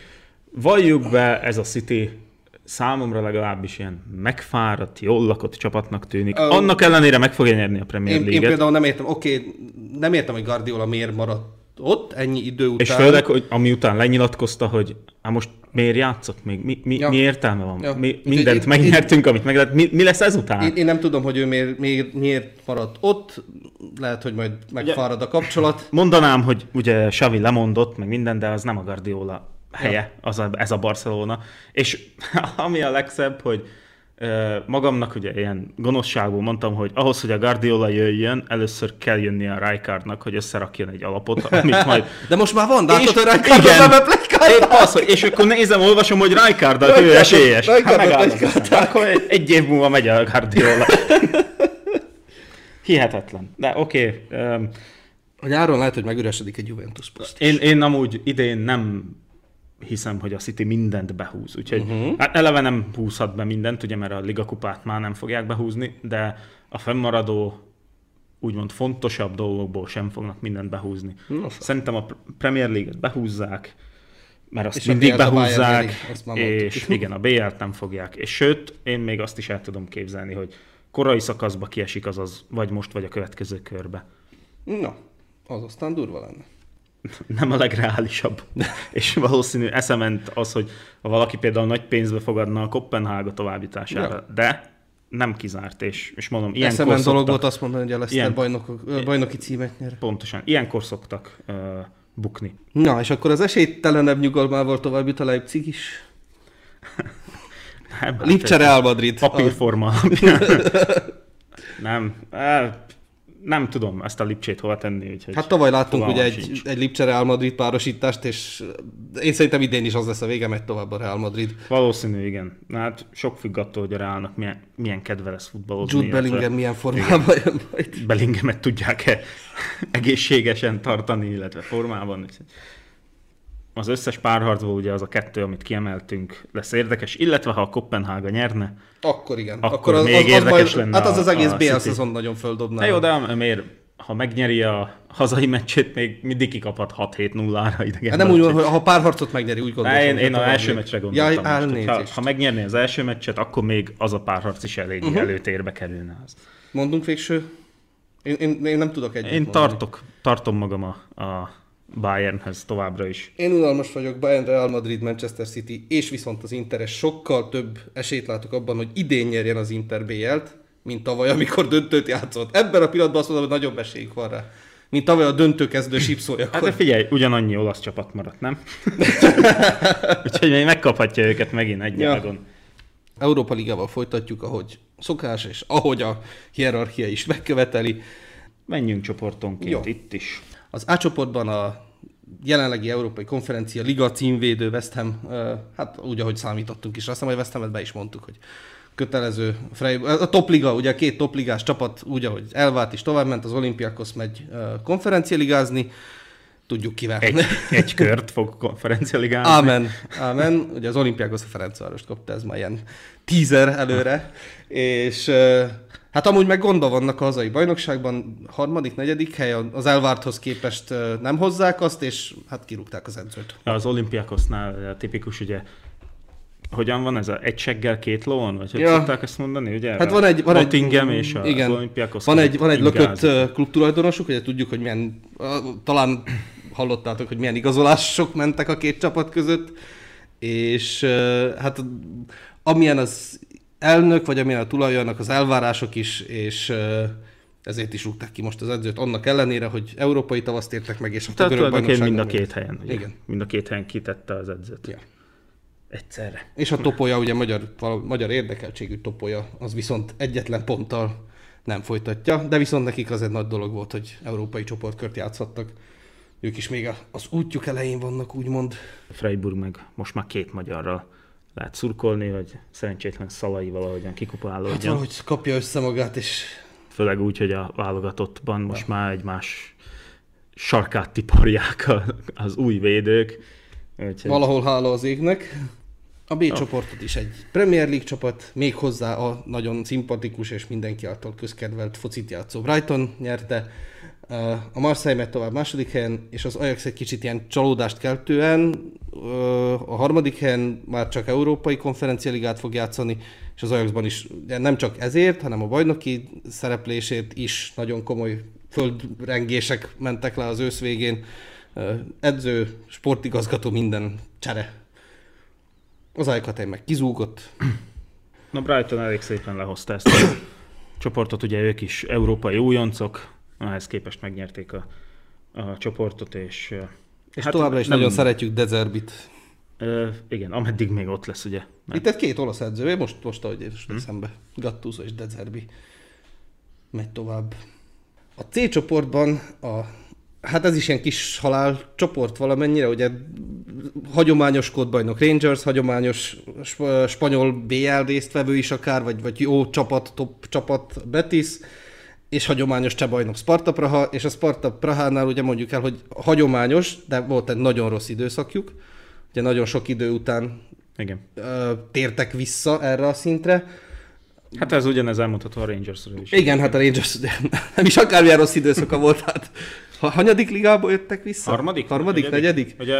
valljuk be, ez a City számomra legalábbis ilyen megfáradt, jól lakott csapatnak tűnik. Uh, Annak ellenére meg fogja nyerni a Premier League-et. Én például nem értem, oké, okay, nem értem, hogy Guardiola miért maradt ott ennyi idő után. És főleg, hogy ami után lenyilatkozta, hogy hát most miért játszott még? Mi, mi, ja. mi értelme van? Ja. Mi, mindent én, megnyertünk, én, amit meg lehet. Mi, mi lesz ezután? Én, én nem tudom, hogy ő miért, miért, miért maradt ott. Lehet, hogy majd megfárad a kapcsolat. Mondanám, hogy ugye Xavi lemondott, meg minden, de az nem a Guardiola helye, az a, ez a Barcelona. És ami a legszebb, hogy magamnak ugye ilyen gonoszságból mondtam, hogy ahhoz, hogy a Guardiola jöjjön, először kell jönni a Rijkaardnak, hogy összerakjon egy alapot, amit majd... De most már van, látod, hogy Rijkaard igen, épp az, és akkor nézem, olvasom, hogy Rijkaard a ő esélyes. Hát akkor egy, egy év múlva megy a Guardiola. Hihetetlen. De oké. Okay, um, a nyáron lehet, hogy megüresedik egy Juventus poszt. Én, én amúgy idén nem hiszem, hogy a City mindent behúz. Úgyhogy uh-huh. hát eleve nem húzhat be mindent, ugye, mert a Liga kupát már nem fogják behúzni, de a fennmaradó úgymond fontosabb dolgokból sem fognak mindent behúzni. Nossa. Szerintem a Premier League-et behúzzák, mert azt és mindig behúzzák, és igen, a BL-t nem fogják. És sőt, én még azt is el tudom képzelni, hogy korai szakaszba kiesik azaz, vagy most, vagy a következő körbe. Na, az aztán durva lenne. Nem a legreálisabb. és valószínű eszement az, hogy ha valaki például nagy pénzbe fogadna a Kopenhága továbbítására, ja. de nem kizárt, és, és mondom, ilyen Eszemen dolog volt azt mondani, hogy a ilyen, bajnokok, bajnoki címet nyer. Pontosan, ilyenkor szoktak uh, bukni. Na, és akkor az esélytelenebb nyugalmával tovább jut a Leipzig is. Lipcse Real Madrid. Papírforma. nem, nem tudom ezt a Lipcsét hova tenni. Úgyhogy hát tavaly láttunk ugye egy, egy Lipcse Real Madrid párosítást, és én szerintem idén is az lesz a vége, megy tovább a Real Madrid. Valószínű, igen. Na, hát sok függ attól, hogy a Realnak milyen, milyen kedve lesz futballozni. Jude Bellingham milyen formában jön majd. Bellinghamet tudják-e egészségesen tartani, illetve formában az összes párharcból ugye az a kettő, amit kiemeltünk, lesz érdekes, illetve ha a Kopenhága nyerne, akkor igen. Akkor, akkor az, még az, érdekes majd, lenne Hát az az egész BL szezon nagyon földobná. Na jó, de miért? Ha megnyeri a hazai meccsét, még mindig kikaphat 6-7-0-ra idegen. Hát nem úgy van, ha párharcot megnyeri, úgy gondolom. Én, én az első meccsre gondoltam. Ja, most, ha, ha megnyerné az első meccset, akkor még az a párharc is elég uh-huh. előtérbe kerülne. Az. Mondunk végső? Én, én, én nem tudok egyet Én mondani. tartok, tartom magam a, a Bayernhez továbbra is. Én unalmas vagyok, Bayern, Real Madrid, Manchester City, és viszont az Interes sokkal több esélyt látok abban, hogy idén nyerjen az Inter BL-t, mint tavaly, amikor döntőt játszott. Ebben a pillanatban azt mondom, hogy nagyobb esélyük van rá. Mint tavaly a döntőkezdő sipszolja. Hát de figyelj, ugyanannyi olasz csapat maradt, nem? Úgyhogy még megkaphatja őket megint egy ja. Európa Ligával folytatjuk, ahogy szokás, és ahogy a hierarchia is megköveteli. Menjünk csoportonként Jó. itt is. Az A csoportban a jelenlegi Európai Konferencia Liga címvédő West Ham, hát úgy, ahogy számítottunk is, azt hiszem, hogy West Hamet be is mondtuk, hogy kötelező Freiburg, a topliga, ugye a két topligás csapat úgy, ahogy elvált is továbbment, az Olympiakos megy konferencialigázni, tudjuk kivel. Egy, egy kört fog konferencialigázni. Amen, amen. Ugye az Olimpiákos a Ferencvárost kapta, ez már ilyen teaser előre, és Hát amúgy meg gondba vannak a hazai bajnokságban, harmadik, negyedik hely, az elvárthoz képest nem hozzák azt, és hát kirúgták az edzőt. Az olimpiákosznál tipikus ugye hogyan van ez a egy seggel két lón? Vagy hogy ja. szokták ezt mondani, ugye? Hát van egy... Van Nottingham egy, és a igen, Olimpiakos. Van egy, van egy lökött klub tulajdonosuk, ugye tudjuk, hogy milyen, talán hallottátok, hogy milyen igazolások mentek a két csapat között, és hát amilyen az elnök, vagy amilyen a tulajdonak az elvárások is, és ezért is rúgták ki most az edzőt, annak ellenére, hogy európai tavaszt értek meg, és a görög bajnokság mind a két helyen. Ugye? Igen. Mind a két helyen kitette az edzőt. Ja. Egyszerre. És a topolya, ugye magyar, magyar érdekeltségű topolya, az viszont egyetlen ponttal nem folytatja, de viszont nekik az egy nagy dolog volt, hogy európai csoportkört játszhattak. Ők is még az útjuk elején vannak, úgymond. Freiburg meg most már két magyarral lehet szurkolni, hogy szerencsétlen Szalai valahogyan kikupálódjon. Hát valahogy kapja össze magát, és... Főleg úgy, hogy a válogatottban most ja. már egymás sarkát tiparják az új védők. Úgyhogy... Valahol hála az égnek. A B oh. csoportot is egy Premier League csapat, még hozzá a nagyon szimpatikus és mindenki által közkedvelt focit játszó Brighton nyerte. A Marseille megy tovább második helyen, és az Ajax egy kicsit ilyen csalódást keltően a harmadik helyen már csak európai konferencialigát fog játszani, és az Ajaxban is nem csak ezért, hanem a bajnoki szereplését is nagyon komoly földrengések mentek le az ősz végén. Edző, sportigazgató, minden csere. Az Ajkatej meg kizúgott. Na Brighton elég szépen lehozta ezt a csoportot, ugye ők is európai újoncok, ehhez képest megnyerték a, a csoportot, és és hát továbbra is nem... nagyon szeretjük Dezerbit. Ö, igen, ameddig még ott lesz, ugye. Nem. Itt egy két olasz edző, most, most ahogy most hmm. eszembe, Gattuso és Dezerbi megy tovább. A C csoportban a Hát ez is ilyen kis halál csoport valamennyire, ugye hagyományos kódbajnok Rangers, hagyományos spanyol BL résztvevő is akár, vagy, vagy jó csapat, top csapat Betis, és hagyományos cseh bajnok Sparta Praha, és a Sparta Prahánál ugye mondjuk el, hogy hagyományos, de volt egy nagyon rossz időszakjuk, ugye nagyon sok idő után Igen. Ö, tértek vissza erre a szintre. Hát ez ugyanez elmondható a rangers is. Igen, hát a Rangers nem is akármilyen rossz időszaka volt, hát ha, hanyadik ligából jöttek vissza? Harmadik? Harmadik, negyedik? Ugye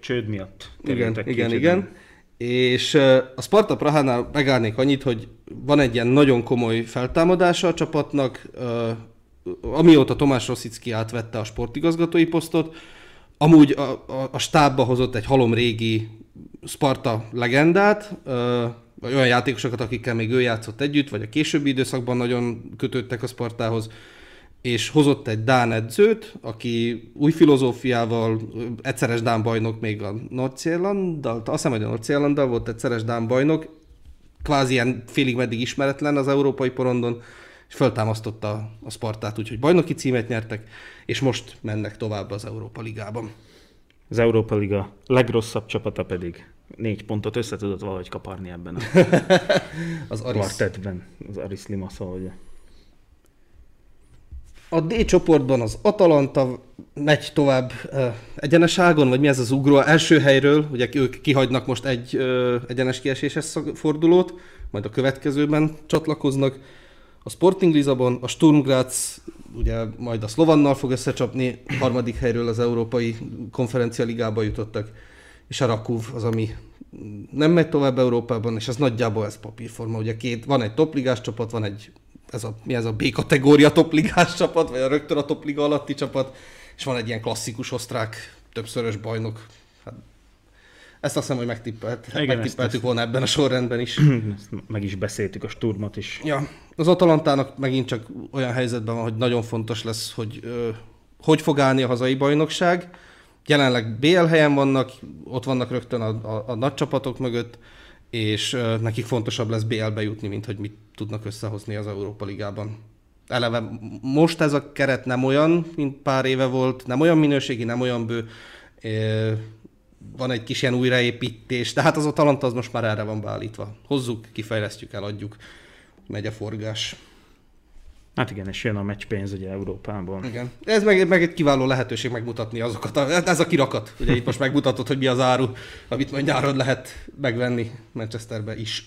csőd miatt. Igen, igen, igen. És a Sparta Prahánál megállnék annyit, hogy van egy ilyen nagyon komoly feltámadása a csapatnak, amióta Tomás Rosszicki átvette a sportigazgatói posztot, amúgy a, a, a stábba hozott egy halom régi Sparta legendát, vagy olyan játékosokat, akikkel még ő játszott együtt, vagy a későbbi időszakban nagyon kötődtek a Spartához, és hozott egy Dán edzőt, aki új filozófiával, egyszeres Dán bajnok még a Nordsjællanddal, azt hiszem, hogy a Nordsjællanddal volt egyszeres Dán bajnok, kvázi ilyen félig meddig ismeretlen az európai porondon, és föltámasztotta a Spartát, úgyhogy bajnoki címet nyertek, és most mennek tovább az Európa Ligában. Az Európa Liga legrosszabb csapata pedig négy pontot össze tudott valahogy kaparni ebben a az Aris. kvartettben, az Aris Limassol, ugye. A D csoportban az Atalanta megy tovább uh, egyeneságon, vagy mi ez az ugró? Első helyről, ugye ők kihagynak most egy uh, egyenes kieséses fordulót, majd a következőben csatlakoznak. A Sporting Lisabon, a Sturm Graz, ugye majd a Szlovannal fog összecsapni, harmadik helyről az Európai Konferencia Ligába jutottak, és a Rakuv az, ami nem megy tovább Európában, és az nagyjából ez papírforma. Ugye két, van egy topligás csapat, van egy ez a, mi ez a B kategória topligás csapat, vagy a rögtön a topliga alatti csapat, és van egy ilyen klasszikus osztrák többszörös bajnok. Hát, ezt azt hiszem, hogy megtippelt, Igen, megtippeltük ezt, volna ebben a sorrendben is. Ezt meg is beszéltük a Sturmot is. Ja, az Atalantának megint csak olyan helyzetben van, hogy nagyon fontos lesz, hogy hogy fog állni a hazai bajnokság. Jelenleg BL helyen vannak, ott vannak rögtön a, a, a nagy csapatok mögött, és ö, nekik fontosabb lesz BL-be jutni, mint hogy mit tudnak összehozni az Európa Ligában. Eleve most ez a keret nem olyan, mint pár éve volt, nem olyan minőségi, nem olyan bő, van egy kis ilyen újraépítés, de hát az a talant az most már erre van beállítva. Hozzuk, kifejlesztjük, eladjuk, megy a forgás. Hát igen, és jön a meccspénz ugye Európában. Igen. Ez meg, meg egy kiváló lehetőség megmutatni azokat. A, ez a kirakat. Ugye itt most megmutatod, hogy mi az áru, amit majd nyáron lehet megvenni Manchesterbe is.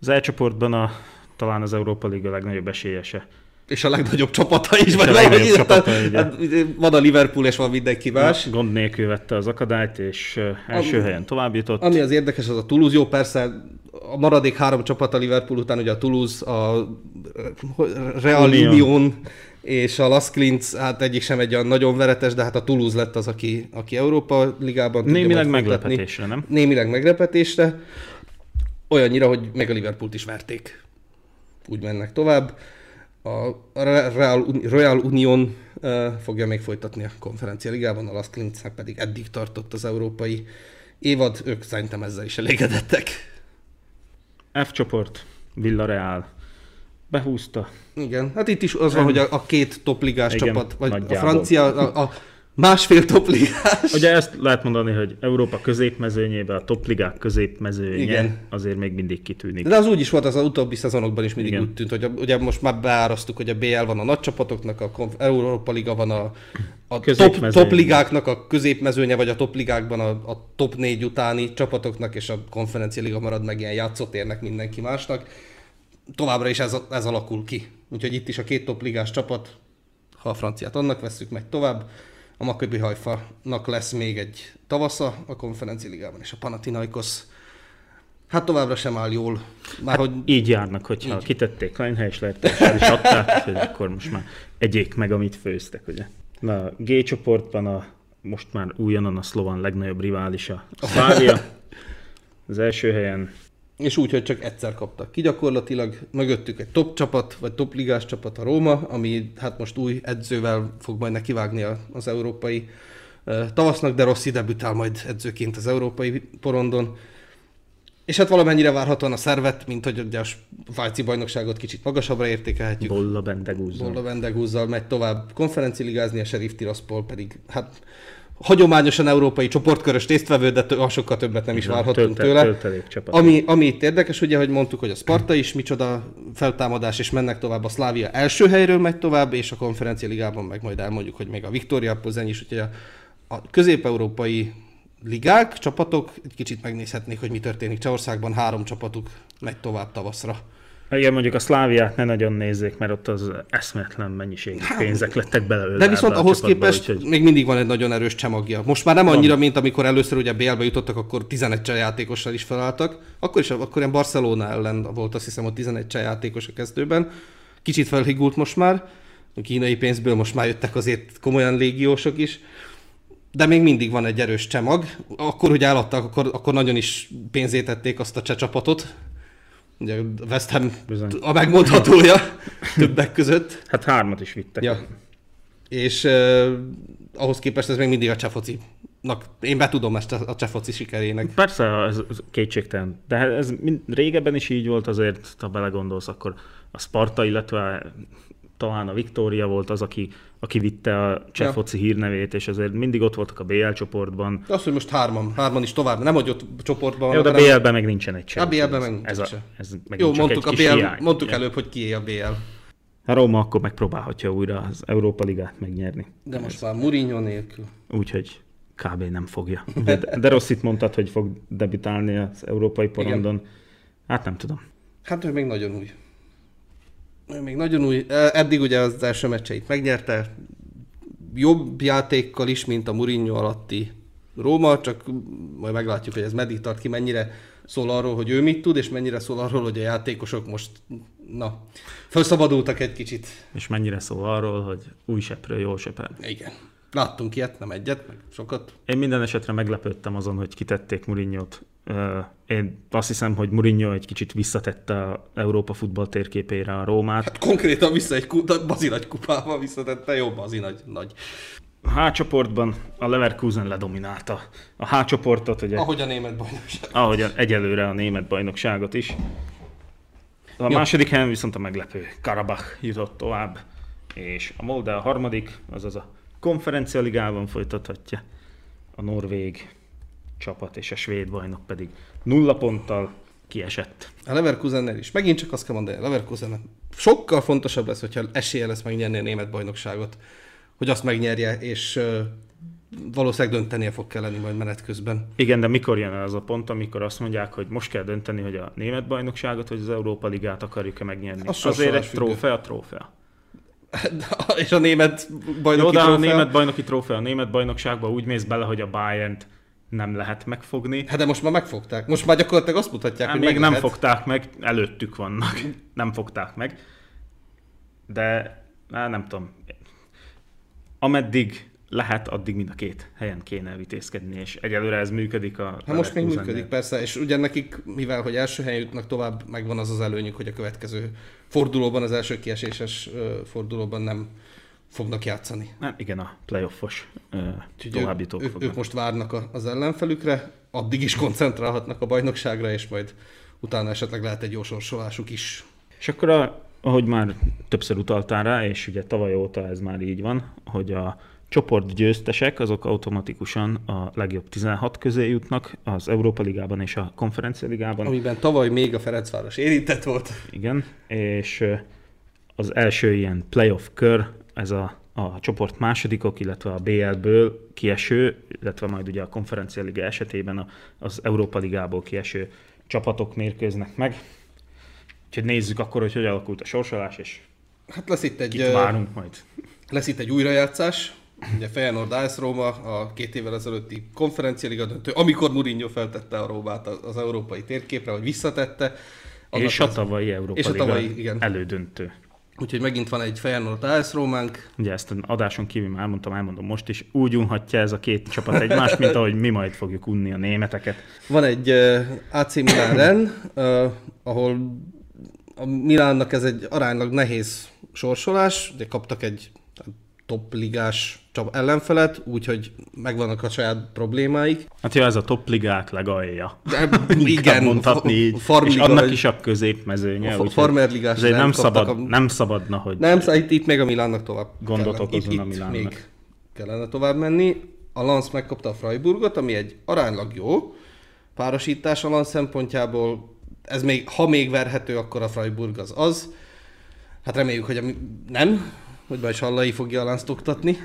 Az elcsoportban a talán az Európa Liga legnagyobb esélyese. És a legnagyobb csapata is, vagy legnagyobb csapata, hát, van a Liverpool és van mindenki más. Na, gond nélkül vette az akadályt, és első ami, helyen tovább jutott. Ami az érdekes, az a Toulouse, jó persze a maradék három csapat a Liverpool után, ugye a Toulouse, a Real Union, Union és a Las Clint, hát egyik sem egy olyan nagyon veretes, de hát a Toulouse lett az, aki, aki Európa ligában Némileg meglepetésre, nem? Némileg meglepetésre olyannyira, hogy meg a Liverpoolt is verték. Úgy mennek tovább. A Real, Real Union fogja még folytatni a konferencia ligában, a Las Clintznek pedig eddig tartott az európai évad, ők szerintem ezzel is elégedettek. F csoport, Villarreal. Behúzta. Igen, hát itt is az van, hogy a, a két topligás Igen, csapat, vagy nagyjából. a francia, a, a másfél topligás. Ugye ezt lehet mondani, hogy Európa középmezőnyében a topligák középmezőnye Igen. azért még mindig kitűnik. De az úgy is volt, az, az utóbbi szezonokban is mindig Igen. úgy tűnt, hogy a, ugye most már beárasztuk, hogy a BL van a nagy csapatoknak, a Európa Liga van a, a top, topligáknak a középmezőnye, vagy a topligákban a, a top négy utáni csapatoknak, és a konferencia liga marad meg ilyen játszótérnek mindenki másnak. Továbbra is ez, ez alakul ki. Úgyhogy itt is a két topligás csapat, ha a franciát annak veszük, megy tovább a Maccabi Hajfa-nak lesz még egy tavasza a konferenci ligában, és a Panathinaikos Hát továbbra sem áll jól. Már hát hogy... Így járnak, hogyha így. kitették lehetőséget, és adták, hogy akkor most már egyék meg, amit főztek, ugye. Na, a G csoportban a most már újonnan a szlovan legnagyobb riválisa, a Szlávia. Az első helyen és úgy, hogy csak egyszer kaptak ki gyakorlatilag. Mögöttük egy top csapat, vagy top ligás csapat a Róma, ami hát most új edzővel fog majd nekivágni az európai tavasznak, de Rossi debütál majd edzőként az európai porondon. És hát valamennyire várhatóan a szervet, mint hogy ugye a Vájci bajnokságot kicsit magasabbra értékelhetjük. Bolla Bendegúzzal. Bolla Bendegúzzal megy tovább konferenciligázni, a Sheriff Tiraspol pedig hát hagyományosan európai csoportkörös résztvevő, de t- sokkal többet nem is Igen, várhatunk tölte, tőle. Ami, ami itt érdekes, ugye, hogy mondtuk, hogy a Sparta is micsoda feltámadás, és mennek tovább, a Szlávia első helyről megy tovább, és a konferencia ligában meg majd elmondjuk, hogy még a Viktória Pozeny is, ugye a, a közép-európai ligák, csapatok egy kicsit megnézhetnék, hogy mi történik. Csehországban három csapatuk megy tovább tavaszra. Igen, mondjuk a Szláviát ne nagyon nézzék, mert ott az eszmetlen mennyiségű hát, pénzek lettek belőle. De viszont ahhoz képest úgyhogy... még mindig van egy nagyon erős csemagja. Most már nem annyira, van. mint amikor először ugye BL-be jutottak, akkor 11 játékossal is felálltak. Akkor is, akkor ilyen Barcelona ellen volt azt hiszem, hogy 11 játékos a kezdőben. Kicsit felhigult most már. A kínai pénzből most már jöttek azért komolyan légiósok is. de még mindig van egy erős csemag. Akkor, hogy eladtak, akkor, akkor nagyon is pénzétették azt a cseh csapatot. Ugye West Ham Bizony. a megmondhatója többek között. Hát hármat is vittek. Ja. És uh, ahhoz képest ez még mindig a cseh Én betudom ezt a, a cseh foci sikerének. Persze, ez, ez kétségtelen. De ez mind, régebben is így volt azért, ha belegondolsz, akkor a Sparta, illetve talán a Viktória volt az, aki, aki vitte a cseh Ja. hírnevét, és azért mindig ott voltak a BL csoportban. De az, hogy most hárman, hárman is tovább, nem hogy ott csoportban Jó, de hanem- BL-ben meg nincsen egy cseh. A BL-ben meg ez, a, ez megint Jó, csak mondtuk, a egy BL, hiány. mondtuk ugye. előbb, hogy kié a BL. A Róma akkor megpróbálhatja újra az Európa Ligát megnyerni. De most már Mourinho nélkül. Úgyhogy kb. nem fogja. Ugye, De Rosszit mondtad, hogy fog debütálni az európai porondon. Hát nem tudom. Hát ő még nagyon új. Ő még nagyon új. E- Eddig ugye az első meccseit megnyerte. Jobb játékkal is, mint a Mourinho alatti Róma, csak majd meglátjuk, hogy ez meddig tart ki, mennyire szól arról, hogy ő mit tud, és mennyire szól arról, hogy a játékosok most, na, felszabadultak egy kicsit. És mennyire szól arról, hogy új seprő jól sepel. Igen. Láttunk ilyet, nem egyet, meg sokat. Én minden esetre meglepődtem azon, hogy kitették Mourinho-t. Én azt hiszem, hogy Mourinho egy kicsit visszatette a Európa futball térképére a Rómát. Hát konkrétan vissza egy ku- bazi nagy kupával visszatette, jó bazi nagy, nagy. A H csoportban a Leverkusen ledominálta a H csoportot, ugye, Ahogy a német bajnokság. ahogy a- egyelőre a német bajnokságot is. A Ja. második helyen viszont a meglepő Karabach jutott tovább, és a Molde a harmadik, azaz a konferencia ligában folytathatja a norvég csapat, és a svéd bajnok pedig nulla ponttal kiesett. A Leverkusennel is. Megint csak azt kell mondani, a Leverkusen sokkal fontosabb lesz, hogyha esélye lesz megnyerni a német bajnokságot, hogy azt megnyerje, és valószínűleg döntenie fog kelleni majd menet közben. Igen, de mikor jön el az a pont, amikor azt mondják, hogy most kell dönteni, hogy a német bajnokságot, vagy az Európa Ligát akarjuk-e megnyerni? Az Azért egy trófea, trófea. és a német bajnoki Jó, de a trófea- német bajnoki trófea, a német bajnokságba úgy mész bele, hogy a bayern nem lehet megfogni. Hát de most már megfogták. Most már gyakorlatilag azt mutatják, Hát hogy még nem lehet. fogták meg, előttük vannak. Nem fogták meg. De hát nem tudom. Ameddig lehet, addig mind a két helyen kéne vitézkedni, és egyelőre ez működik a Hát most még működik persze, és ugye nekik, mivel hogy első helyen jutnak tovább, megvan az az előnyük, hogy a következő fordulóban, az első kieséses fordulóban nem fognak játszani. Hát igen, a playoffos továbbjutók ők, ők, fognak. ők most várnak a- az ellenfelükre, addig is koncentrálhatnak a bajnokságra, és majd utána esetleg lehet egy jó sorsolásuk is. És akkor, a, ahogy már többször utaltál rá, és ugye tavaly óta ez már így van, hogy a csoport győztesek, azok automatikusan a legjobb 16 közé jutnak az Európa Ligában és a Konferencia Ligában. Amiben tavaly még a Ferencváros érintett volt. Igen, és az első ilyen playoff kör, ez a, a csoport másodikok, illetve a BL-ből kieső, illetve majd ugye a konferencia liga esetében az Európa Ligából kieső csapatok mérkőznek meg. Úgyhogy nézzük akkor, hogy hogy alakult a sorsolás, és Hát lesz itt egy, kit várunk majd. lesz itt egy újrajátszás. Ugye Feyenoord AS Róma a két évvel ezelőtti konferencialiga döntő, amikor Mourinho feltette a Rómát az, az európai térképre, vagy visszatette. És a tavalyi Európa és a Liga tavalyi, igen. elődöntő. Úgyhogy megint van egy Feyenoord AS Rómánk. Ugye ezt az adáson kívül már elmondtam, elmondom most is, úgy unhatja ez a két csapat egymást, mint ahogy mi majd fogjuk unni a németeket. Van egy uh, AC Milan Ren, uh, ahol a Milánnak ez egy aránylag nehéz sorsolás, de kaptak egy top ligás csap ellenfelet, úgyhogy megvannak a saját problémáik. Hát ja, ez a top ligák legalja. De Igen, mondhatni így. fa- farmliga, és annak is a középmezőnye. A fa- úgyhogy farmer ligás ezért nem, nem szabad, a- nem szabadna, hogy Nem, szóval itt, itt még a Milánnak tovább Gondot okozon a Milánnak. még kellene tovább menni. A Lance megkapta a Freiburgot, ami egy aránylag jó párosítás a Lance szempontjából. Ez még, ha még verhető, akkor a Freiburg az az. Hát reméljük, hogy a, nem, hogy Bajs Hallai fogja a Lance-t oktatni.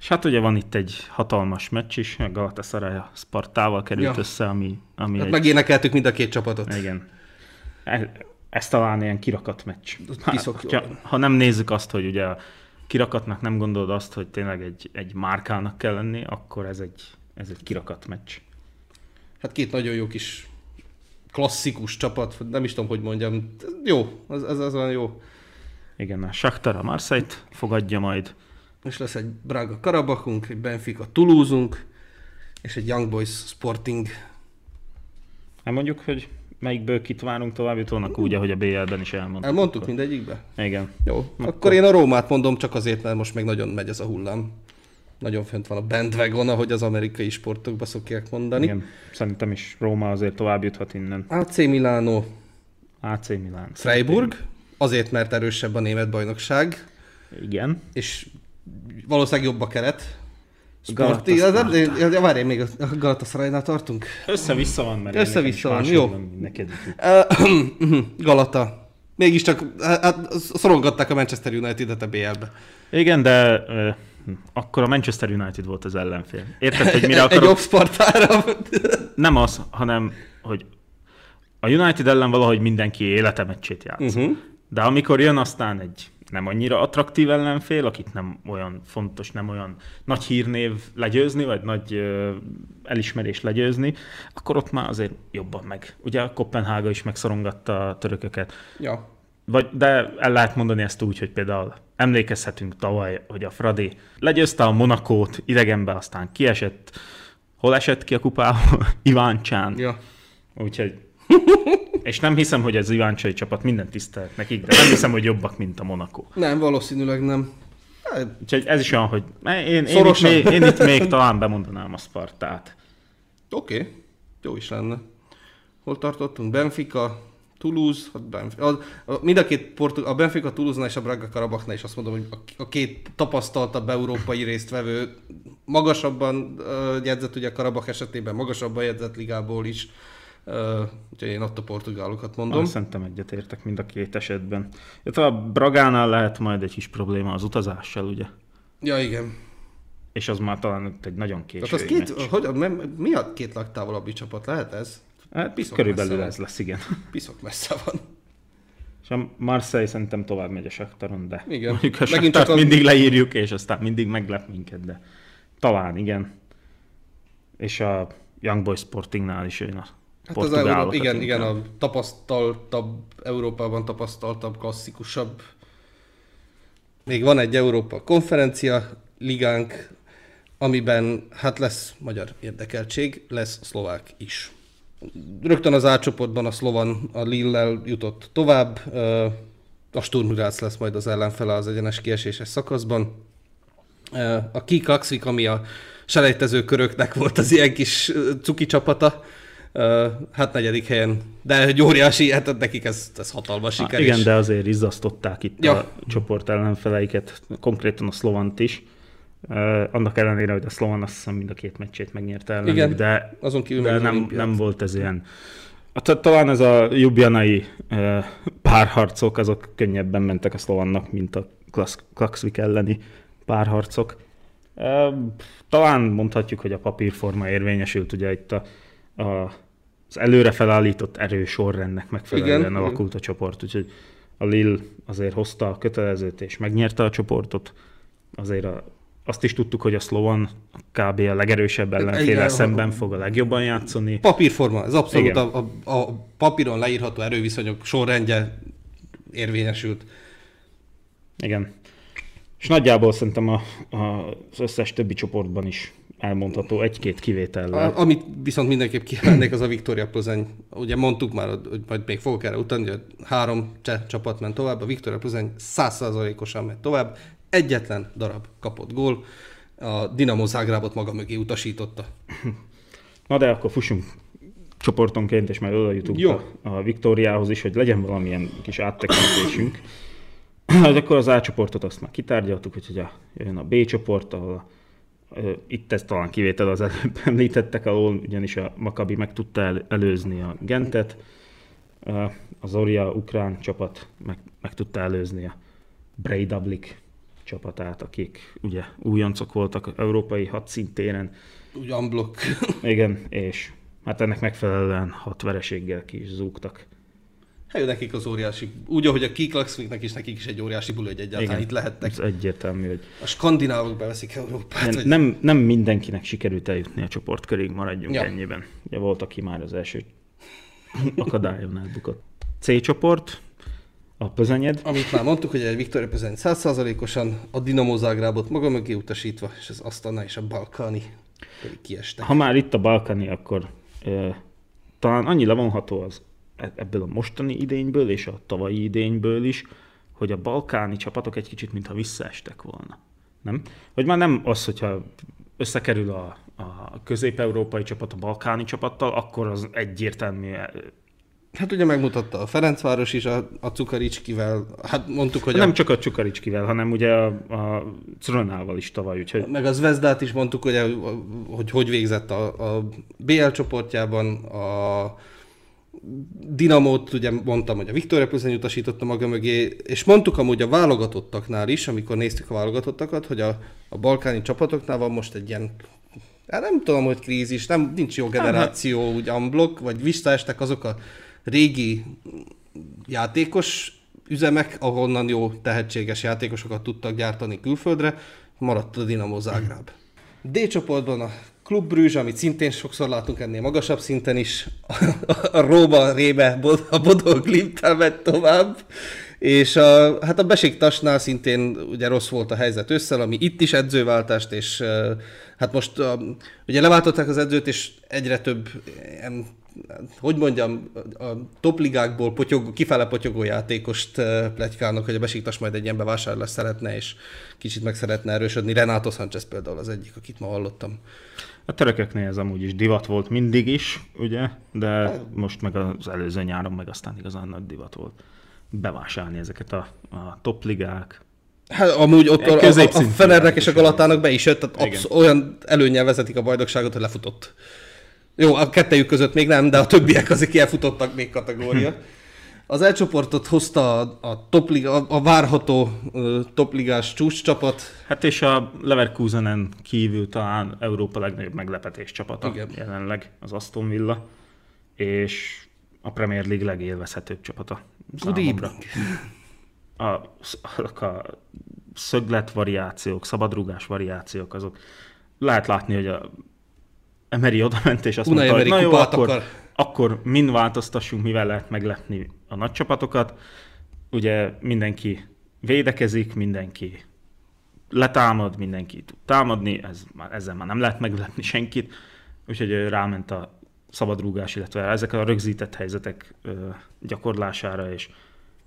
És hát ugye van itt egy hatalmas meccs is, a Galatasaray a Spartával került Ja. össze, ami, ami Hát egy... megénekeltük mind a két csapatot. Igen. E- Ez talán ilyen kirakat meccs. Hát, ha, ha nem nézzük azt, hogy ugye a kirakatnak nem gondolod azt, hogy tényleg egy, egy márkának kell lenni, akkor ez egy, ez egy kirakat meccs. Hát két nagyon jó kis klasszikus csapat, nem is tudom, hogy mondjam. Jó, ez, ez, ez olyan jó. Igen, a Shakhtar a Marseille-t fogadja majd, és lesz egy Braga Karabakunk, egy Benfica Toulouse-unk, és egy Young Boys Sporting. Hát mondjuk, hogy melyikből kit várunk tovább jutónak úgy, ahogy a BL-ben is elmondtuk. Elmondtuk mindegyikbe? Igen. Jó, akkor, akkor én a Rómát mondom csak azért, mert most meg nagyon megy ez a hullám. Nagyon fönt van a bandwagon, ahogy az amerikai sportokba szokják mondani. Igen. Szerintem is Róma azért tovább juthat innen. AC Milano, AC Milan. Freiburg, azért, mert erősebb a német bajnokság, Igen. és valószínűleg jobb a keret. Ja, várj, még a Galatasaraynál tartunk. Össze-vissza van, mert Össze-vissza van, jó. Neked. Ö, Galata. Mégiscsak hát, szorongatták a Manchester United-et a BL-be. Igen, de ö, akkor a Manchester United volt az ellenfél. Érted, hogy mire Egy akarok? jobb Spartára. Nem az, hanem, hogy a United ellen valahogy mindenki életemeccsét játsz. Uh-huh. De amikor jön aztán egy nem annyira attraktív ellenfél, akit nem olyan fontos, nem olyan nagy hírnév legyőzni, vagy nagy ö, elismerés legyőzni, akkor ott már azért jobban meg. Ugye a Kopenhága is megszorongatta a törököket. Ja. Vagy, de el lehet mondani ezt úgy, hogy például emlékezhetünk tavaly, hogy a Fradi legyőzte a Monakót idegenbe, aztán kiesett. Hol esett ki a kupából? Iváncsán. ja. Úgyhogy... És nem hiszem, hogy ez Iváncsai csapat minden tisztelt nekik, de nem hiszem, hogy jobbak, mint a Monaco. Nem, valószínűleg nem. Úgyhogy ez is olyan, hogy én, én, itt, még, én itt még talán bemondanám a Spartát. Oké, okay. jó is lenne. Hol tartottunk? Benfica, Toulouse, hát Benfica. A, a, mind a két portug, a Benfica, Toulouse-nál és a Braga Karabaknál is azt mondom, hogy a, a két tapasztaltabb európai résztvevő magasabban uh, jegyzett, ugye a Karabak esetében magasabban jegyzett ligából is. Úgyhogy én ott a portugálokat mondom. Mondom. Szerintem egyetértek mind a két esetben. Illetve a Bragánál lehet majd egy kis probléma az utazással, ugye? Ja, igen. És az már talán egy nagyon Tehát késői az két, meccs. hogy, mi- a két legtávolabbi csapat? Lehet ez? Hát, piszok körülbelül ez lesz, igen. Piszok messze van. És a Marseille szerintem tovább megy a Saktaron, de Igen. mondjuk a Megint csak az- mindig leírjuk, és aztán mindig meglep minket, de talán igen. És a Young Boys Sportingnál is jön a Hát az portugálokat Euró... igen, igen, a tapasztaltabb, Európában tapasztaltabb, klasszikusabb. Még van egy Európa konferencia ligánk, amiben hát lesz magyar érdekeltség, lesz szlovák is. Rögtön az A csoportban a szlovan a Lille-lel jutott tovább, a Sturm Graz lesz majd az ellenfele az egyenes kieséses szakaszban. A Kik Aksvik, ami a selejtező köröknek volt az ilyen kis cuki csapata, hát negyedik helyen, de egy óriási, hát nekik ez, ez hatalmas Há, siker. igen, és- de azért izzasztották itt Ja. a csoport ellenfeleiket, konkrétan a Szlovant is. Uh, annak ellenére, hogy a Szlovan azt hiszem mind a két meccsét megnyerte ellenük, Igen, de, azon kívül de nem, olimpiát. nem volt ez ilyen. Hát, talán ez a jubjanai uh, párharcok, azok könnyebben mentek a Szlovannak, mint a Klaxvik elleni párharcok. Uh, talán mondhatjuk, hogy a papírforma érvényesült, ugye itt a, a, az előre felállított erősorrendnek megfelelően Igen, alakult a csoport, úgyhogy a Lille azért hozta a kötelezőt és megnyerte a csoportot. Azért a, azt is tudtuk, hogy a Slovan kb. a legerősebb ellenféle Igen, szemben fog a legjobban játszani. Papírforma, ez abszolút Igen. a, a, a papíron leírható erőviszonyok sorrendje érvényesült. Igen. És nagyjából szerintem a, a, az összes többi csoportban is elmondható egy-két kivétellel. Amit viszont mindenképp kiemelnék, az a Viktória Plzeň. Ugye mondtuk már, hogy majd még fogok erre utalni, hogy három cseh csapat ment tovább, a Viktória Plzeň százszázalékosan ment tovább, egyetlen darab kapott gól, a Dinamo Zágrábot maga mögé utasította. Na de akkor fussunk csoportonként, és majd oda jutunk Jó. a, a Viktóriához is, hogy legyen valamilyen kis áttekintésünk. Hát akkor az A csoportot azt már kitárgyaltuk, úgyhogy a, jön a B csoport, ahol a, itt ez talán kivétel az előbb említettek alól, ugyanis a Makabi meg tudta el, előzni a Gentet, a Zoria ukrán csapat meg, meg tudta előzni a Breidablik csapatát, akik ugye újoncok voltak európai hadszintéren, Úgy unblock. igen, és hát ennek megfelelően hat vereséggel ki is zúgtak. Hát nekik az óriási, úgy, ahogy a Kiklaxviknek is, nekik is egy óriási buli, hogy egyáltalán Igen. itt lehettek. Ez egyértelmű, hogy A skandinávok beveszik Európát. nem, vagy... nem, nem mindenkinek sikerült eljutni a csoportkörig, maradjunk Ja. ennyiben. Ugye volt, aki már az első akadályon elbukott. C csoport, a Pözönyed. Amit már mondtuk, hogy egy Viktoria Pözöny 100%-osan, a Dinamo Zágrábot maga mögé utasítva, és az Asztana és a Balkáni pedig kiestek. Ha már itt a Balkáni, akkor e, talán annyi levonható az ebből a mostani idényből és a tavalyi idényből is, hogy a balkáni csapatok egy kicsit mintha visszaestek volna. Nem? Hogy már nem az, hogyha összekerül a, a közép-európai csapat a balkáni csapattal, akkor az egyértelmű Hát ugye megmutatta a Ferencváros is a, a Cukaricskivel, hát mondtuk, hogy... Nem a, csak a Cukaricskivel, hanem ugye a, a Cronával is tavaly, úgyhogy... Meg az Zvezdát is mondtuk, hogy hogy, hogy végzett a, a BL csoportjában, a Dinamót ugye mondtam, hogy a Viktoria Plzeň utasította maga mögé, és mondtuk amúgy a válogatottaknál is, amikor néztük a válogatottakat, hogy a, a balkáni csapatoknál van most egy ilyen Hát nem tudom, hogy krízis, nem, nincs jó generáció, úgy unblock, vagy visszaestek azok a régi játékos üzemek, ahonnan jó tehetséges játékosokat tudtak gyártani külföldre, maradt a Dinamo Zágráb. D csoportban a Klub Brüzs, amit szintén sokszor látunk ennél magasabb szinten is, a Róba Rébe, a Bodó Klimptel megy tovább, és a, hát a Besiktasnál szintén ugye rossz volt a helyzet összel, ami itt is edzőváltást, és hát most ugye leváltották az edzőt, és egyre több hogy mondjam, a topligákból potyog, kifele potyogó játékost plegykálnak, hogy a Besiktas majd egy ilyen bevásárlás szeretne, és kicsit meg szeretne erősödni. Renato Sánchez például az egyik, akit ma hallottam. A törököknél ez amúgy is divat volt mindig is, ugye, de most meg az előző nyáron meg aztán igazán nagy divat volt. Bevásárolni ezeket a, a topligák, Hát amúgy ott a, a, a Fenernek és a Galatának be is jött, tehát absz- olyan előnyel vezetik a bajnokságot, hogy lefutott. Jó, a kettejük között még nem, de a többiek azok ilyen futottak még kategória. Az elcsoportot hozta a, a, topliga, a, a várható uh, topligás csúcscsapat. Hát és a Leverkusenen kívül talán Európa legnagyobb meglepetés csapata Igen. jelenleg az Aston Villa, és a Premier League legélvezhetőbb csapata. Good evening. A, a, a szöglet variációk, szabadrugás variációk, azok lehet látni, hogy a Emery oda ment, és azt Unai mondta, hogy na Emery jó, akkor, akar. Akkor mind változtassunk, mivel lehet meglepni a nagy csapatokat. Ugye mindenki védekezik, mindenki letámad, mindenki tud támadni, ez, már, ezzel már nem lehet meglepni senkit, úgyhogy ráment a szabadrúgás, illetve ezek a rögzített helyzetek gyakorlására, és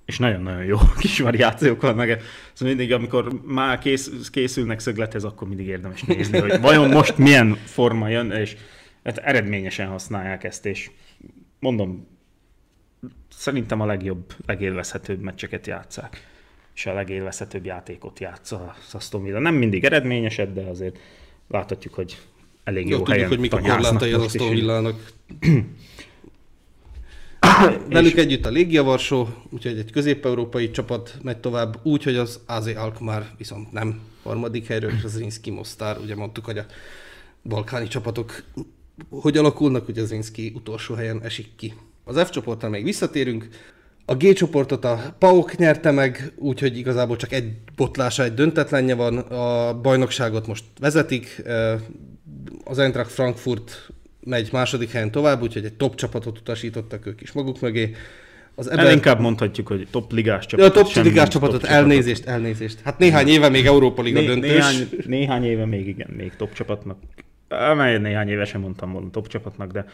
és nagyon-nagyon jó kis variációk vannak. Szóval mindig, amikor már kész, készülnek szöglethez, akkor mindig érdemes nézni, hogy vajon most milyen forma jön, és hát eredményesen használják ezt, és mondom, szerintem a legjobb, legélvezhetőbb meccseket játszák, és a legélvezhetőbb játékot játsza az Aston Villa. Nem mindig eredményesed, de azért láthatjuk, hogy elég jó, Jó, helyen tudjuk, hogy mik a korlátai az Aston. Villának. Velük együtt a Légia Varsó, úgyhogy egy közép-európai csapat megy tovább, úgy, hogy az AZ Alkmaar viszont nem harmadik helyről, és az Rinski Mostar, ugye mondtuk, hogy a balkáni csapatok hogy alakulnak, ugye az Rinski utolsó helyen esik ki. Az F csoportra még visszatérünk. A G csoportot a PAOK nyerte meg, úgyhogy igazából csak egy botlása, egy döntetlenje van. A bajnokságot most vezetik. Az Eintracht Frankfurt megy második helyen tovább, úgyhogy egy top csapatot utasítottak ők is maguk mögé. Az El inkább mondhatjuk, hogy top ligás Ja, csapatot. a top semmi ligás top csapatot, csapatot. elnézést, elnézést. Hát néhány éve még Európa Liga Né- döntős. néhány, néhány éve még igen, még top csapatnak. Amely néhány éve sem mondtam volna top csapatnak, de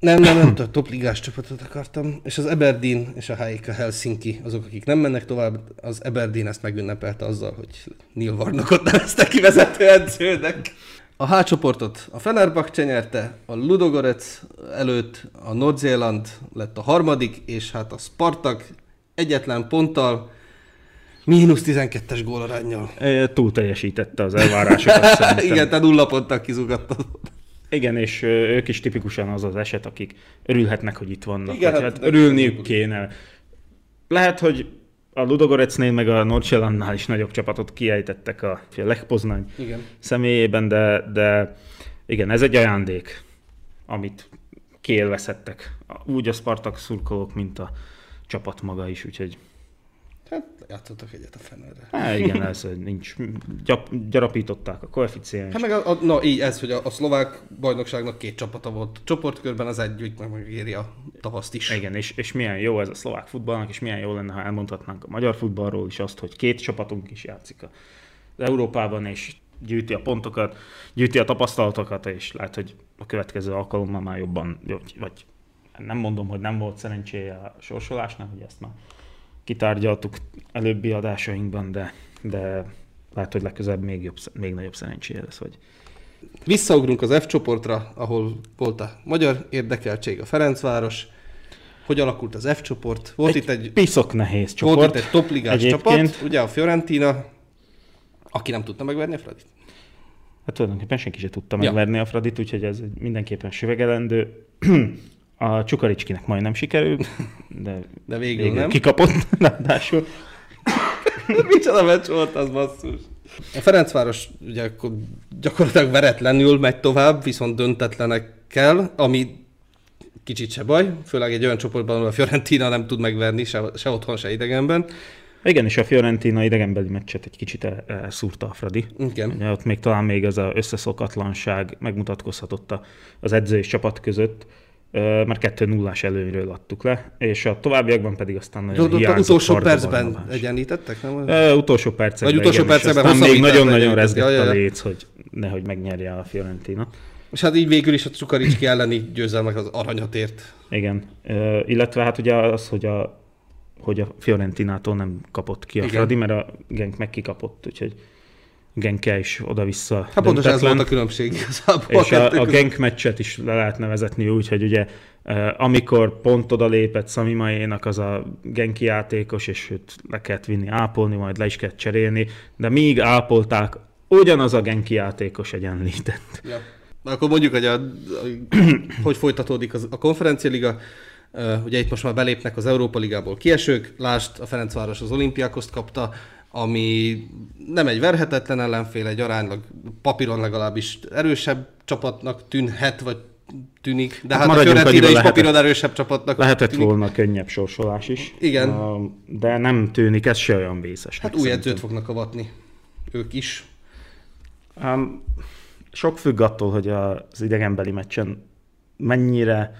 Nem, nem, nem, a top ligás csapatot akartam. És az Aberdeen és a HIK Helsinki, azok, akik nem mennek tovább, az Aberdeen ezt megünnepelte azzal, hogy Neil Warnockot nevezte ki vezető edzőnek. A H csoportot a Fenerbahce nyerte, a Ludogorets előtt a Nordzéland lett a harmadik, és hát a Spartak egyetlen ponttal, mínusz 12-es gólarányjal. e, túl teljesítette az elvárásokat szerintem. Igen, tehát nulla ponttal kizugatott. Igen, és ők is tipikusan az az eset, akik örülhetnek, hogy itt vannak. Igen, hát- hát örülniük kéne. Lehet, hogy a Ludogorecnél meg a Norcselannál is nagyobb csapatot kiejtettek a, a Lech Poznań Igen. személyében, de, de igen, ez egy ajándék, amit kiélvezhettek. Úgy a Spartak szurkolók, mint a csapat maga is, úgyhogy Hát játszottak egyet a Fenerre. Há, igen, ez nincs. Gyap, gyarapították a koeficiens. Hát meg a, a, na így ez, hogy a, a szlovák bajnokságnak két csapata volt. Csoportkörben az egyik meg megéri a tavaszt is. Igen, és, és milyen jó ez a szlovák futballnak, és milyen jó lenne, ha elmondhatnánk a magyar futballról is azt, hogy két csapatunk is játszik az Európában, és gyűjti a pontokat, gyűjti a tapasztalatokat, és lehet, hogy a következő alkalommal már jobban, vagy nem mondom, hogy nem volt szerencséje a sorsolásnak, hogy ezt már kitárgyaltuk előbbi adásainkban, de, de lehet, hogy legközelebb még, jobb, még nagyobb szerencséje lesz. Hogy... Visszaugrunk az F csoportra, ahol volt a magyar érdekeltség, a Ferencváros, hogy alakult az F csoport. Volt egy itt egy piszok nehéz csoport. Volt itt egy topligás csapat, ugye a Fiorentina, aki nem tudta megverni a Fradit. Hát tulajdonképpen senki sem tudta ja. megverni a Fradit, úgyhogy ez mindenképpen süvegelendő. A Csukaricskinek majdnem sikerült, de, de végül, végül nem. kikapott, ráadásul. Micsoda meccs volt az basszus. A Ferencváros ugye akkor gyakorlatilag veretlenül megy tovább, viszont döntetlenekkel, ami kicsit se baj, főleg egy olyan csoportban, ahol a Fiorentina nem tud megverni, se, se otthon, se idegenben. Igen, és a Fiorentina idegenbeli meccset egy kicsit elszúrta a Fradi. Igen. Ugye ott még talán még ez az összeszokatlanság megmutatkozhatott az edző és csapat között, mert 2 0 előnyről adtuk le, és a továbbiakban pedig aztán nagyon Tudod, hiányzott utolsó percben egyenlítettek, nem? E, utolsó percben. Vagy utolsó igen, percben még nagyon-nagyon rezgett a léc, hogy nehogy megnyerje a Fiorentina. És hát így végül is a Cukaricski elleni győzelmek az aranyat ért. Igen, uh, illetve hát ugye az, hogy a, hogy a Fiorentinától nem kapott ki a Igen. Fradi, mert a Genk meg kikapott, úgyhogy Genke is oda-vissza Hát pontosan ez volt a különbség igazából. És a, a Genk meccset is le lehetne vezetni úgy, hogy ugye amikor pont oda lépett Szami Majénak az a Genki játékos, és őt le kellett vinni ápolni, majd le is kellett cserélni, de míg ápolták, ugyanaz a Genki játékos egyenlített. Ja. Akkor mondjuk, hogy, a, hogy folytatódik az, a konferencialiga. Uh, ugye itt most már belépnek az Európa Ligából kiesők, lást a Ferencváros az olimpiákoszt kapta, ami nem egy verhetetlen ellenfél, egy aránylag papíron legalábbis erősebb csapatnak tűnhet, vagy tűnik, de hát, hát a Fiorentina is papíron erősebb csapatnak Lehetett tűnik. volna könnyebb sorsolás is. Igen. De nem tűnik, ez se olyan vészes. Hát új edzőt fognak avatni. Ők is. Um, sok függ attól, hogy az idegenbeli meccsen mennyire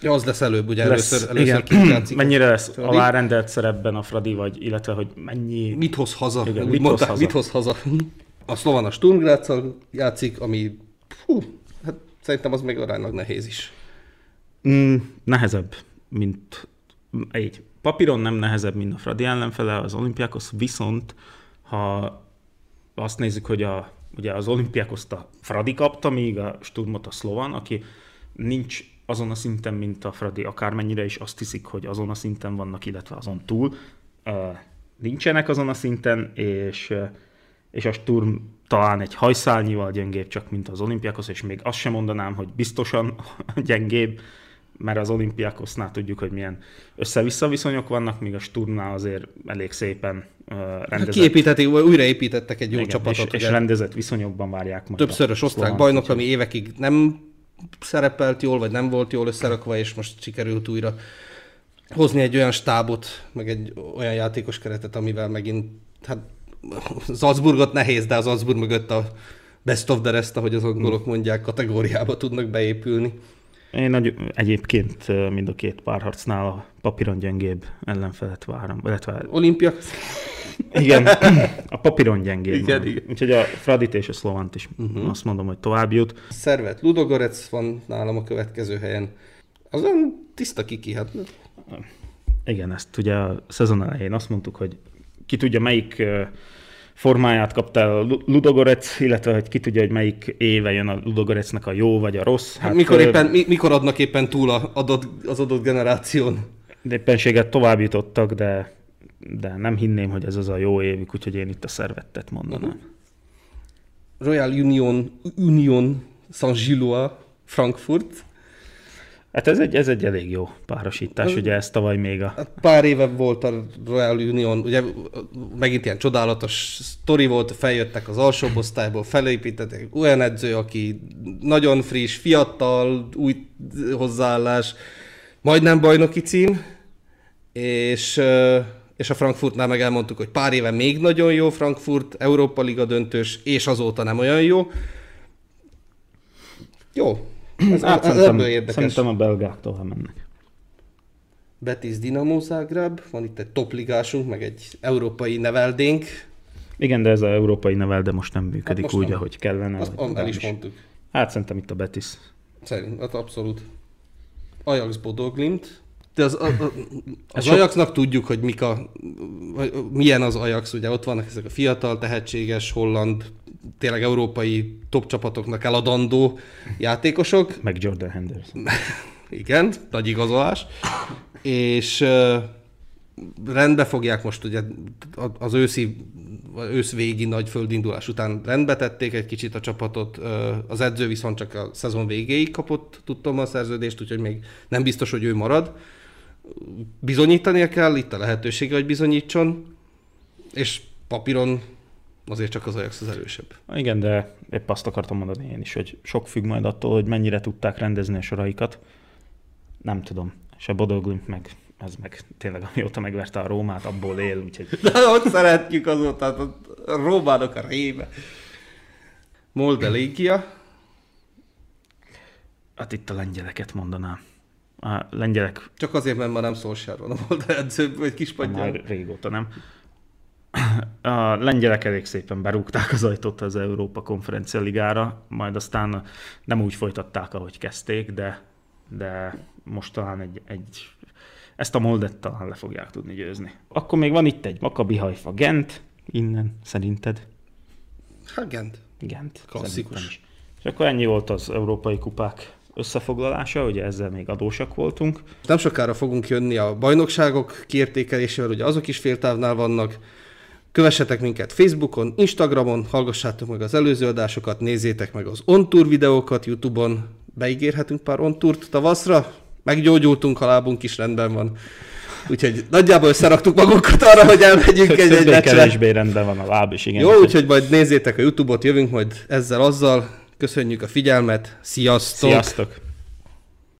Ja, az lesz előbb, ugye lesz, először, először igen. Mennyire lesz alárendelt szerepben a Fradi, vagy illetve, hogy mennyi... Mit hoz haza? Igen, mit, mondták, hoz haza? mit hoz haza? A Slovan a játszik, ami hú, hát szerintem az még aránylag nehéz is. Mm, nehezebb, mint egy papíron nem nehezebb, mint a Fradi ellenfele, az olimpiákos, viszont ha azt nézzük, hogy a, ugye az olimpiákoszt a Fradi kapta, míg a Sturmot a Slovan, aki nincs azon a szinten, mint a Fradi, akármennyire is azt hiszik, hogy azon a szinten vannak, illetve azon túl. Nincsenek azon a szinten, és, és a Sturm talán egy hajszálnyival gyengébb, csak mint az olimpiákos, és még azt sem mondanám, hogy biztosan gyengébb, mert az olimpiákosznál tudjuk, hogy milyen össze-vissza viszonyok vannak, míg a Sturmnál azért elég szépen uh, rendezett. Kiépítették, újraépítettek egy jó Igen, csapatot. És, és rendezett viszonyokban várják majd. Többszörös osztrák bajnok, ami évekig nem szerepelt jól, vagy nem volt jól összerakva, és most sikerült újra hozni egy olyan stábot, meg egy olyan játékos keretet, amivel megint, hát Salzburgot nehéz, de az Salzburg mögött a best of the rest, ahogy az angolok hmm. mondják, kategóriába tudnak beépülni. Én nagy, egyébként mind a két párharcnál a papíron gyengébb ellenfelet várom. Illetve... Olimpia? Igen, a papíron gyengébb. Igen, igen. Úgyhogy a Fradit és a Szlovant is uh-huh. azt mondom, hogy tovább jut. Szervet Ludogorec van nálam a következő helyen. Az olyan tiszta kiki, hát. Igen, ezt ugye a szezon elején azt mondtuk, hogy ki tudja melyik formáját kapta el a Ludogorec, illetve hogy ki tudja, hogy melyik éve jön a Ludogorecnek a jó vagy a rossz. Hát, hát mikor, éppen, mi, mikor adnak éppen túl a adott, az adott generáción? De éppenséget tovább jutottak, de, de nem hinném, hogy ez az a jó évük, úgyhogy én itt a szervettet mondanám. Uh-huh. Royal Union, Union Saint-Gillois, Frankfurt. Hát ez egy, ez egy elég jó párosítás, ugye ez tavaly még a... Hát pár éve volt a Royal Union, ugye megint ilyen csodálatos sztori volt, feljöttek az alsóbb osztályból, felépítettek olyan edző, aki nagyon friss, fiatal, új hozzáállás, majdnem bajnoki cím, és és a Frankfurtnál meg elmondtuk, hogy pár éve még nagyon jó Frankfurt, Európa Liga döntős, és azóta nem olyan jó. Jó. Ez, Hát ez szerintem, ebből érdekes. szerintem a belgáktól mennek. Betis Dinamo Zagreb, van itt egy topligásunk, meg egy európai neveldénk. Igen, de ez a európai nevel, de most nem működik most úgy, nem. ahogy kellene. Azt el is legalábbis. mondtuk. Hát szerintem itt a Betis. Szerint, hát abszolút. Ajax Bodoglint. De az, a, a, az sok- Ajaxnak tudjuk, hogy mik a, milyen az Ajax, ugye ott vannak ezek a fiatal, tehetséges, holland, tényleg európai top csapatoknak eladandó játékosok. Meg Jordan Henderson. Igen, nagy igazolás. És rendbe fogják most ugye az őszi, ősz végi nagy földindulás után rendbe tették egy kicsit a csapatot. Az edző viszont csak a szezon végéig kapott, tudtam a szerződést, úgyhogy még nem biztos, hogy ő marad. Bizonyítania kell, itt a lehetősége, hogy bizonyítson, és papíron azért csak az Ajax az erősebb. Igen, de épp azt akartam mondani én is, hogy sok függ majd attól, hogy mennyire tudták rendezni a soraikat. Nem tudom. A Bodoglint meg, ez meg tényleg amióta megverte a Rómát, abból él, úgyhogy De ott szeretjük azóta, a Rómának a réme. Molde Légia, hát itt a lengyeleket mondanám. A lengyelek csak azért, mert ma nem Solskjaer van a Molde edző, vagy kispadján. már régóta nem. A lengyelek elég szépen berúgták az ajtót az Európa Konferencia Ligára, majd aztán nem úgy folytatták, ahogy kezdték, de, de most talán egy, egy ezt a moldet talán le fogják tudni győzni. Akkor még van itt egy Maccabi Haifa Gent, innen szerinted? Hát Gent. Gent. Klasszikus. És akkor ennyi volt az európai kupák összefoglalása, ugye ezzel még adósak voltunk. Nem sokára fogunk jönni a bajnokságok kiértékelésével, ugye azok is féltávnál vannak. Kövessetek minket Facebookon, Instagramon, hallgassátok meg az előző adásokat, nézzétek meg az on-tour videókat Youtube-on. Beígérhetünk pár on-tourt tavaszra, meggyógyultunk, a lábunk is rendben van. Úgyhogy nagyjából összeraktuk magunkat arra, hogy elmegyünk egy, egy meccsre. Többé-kevésbé rendben van a láb is, igen. Jó, úgyhogy majd nézzétek a Youtube-ot, jövünk majd ezzel azzal. Köszönjük a figyelmet, sziasztok! Sziasztok!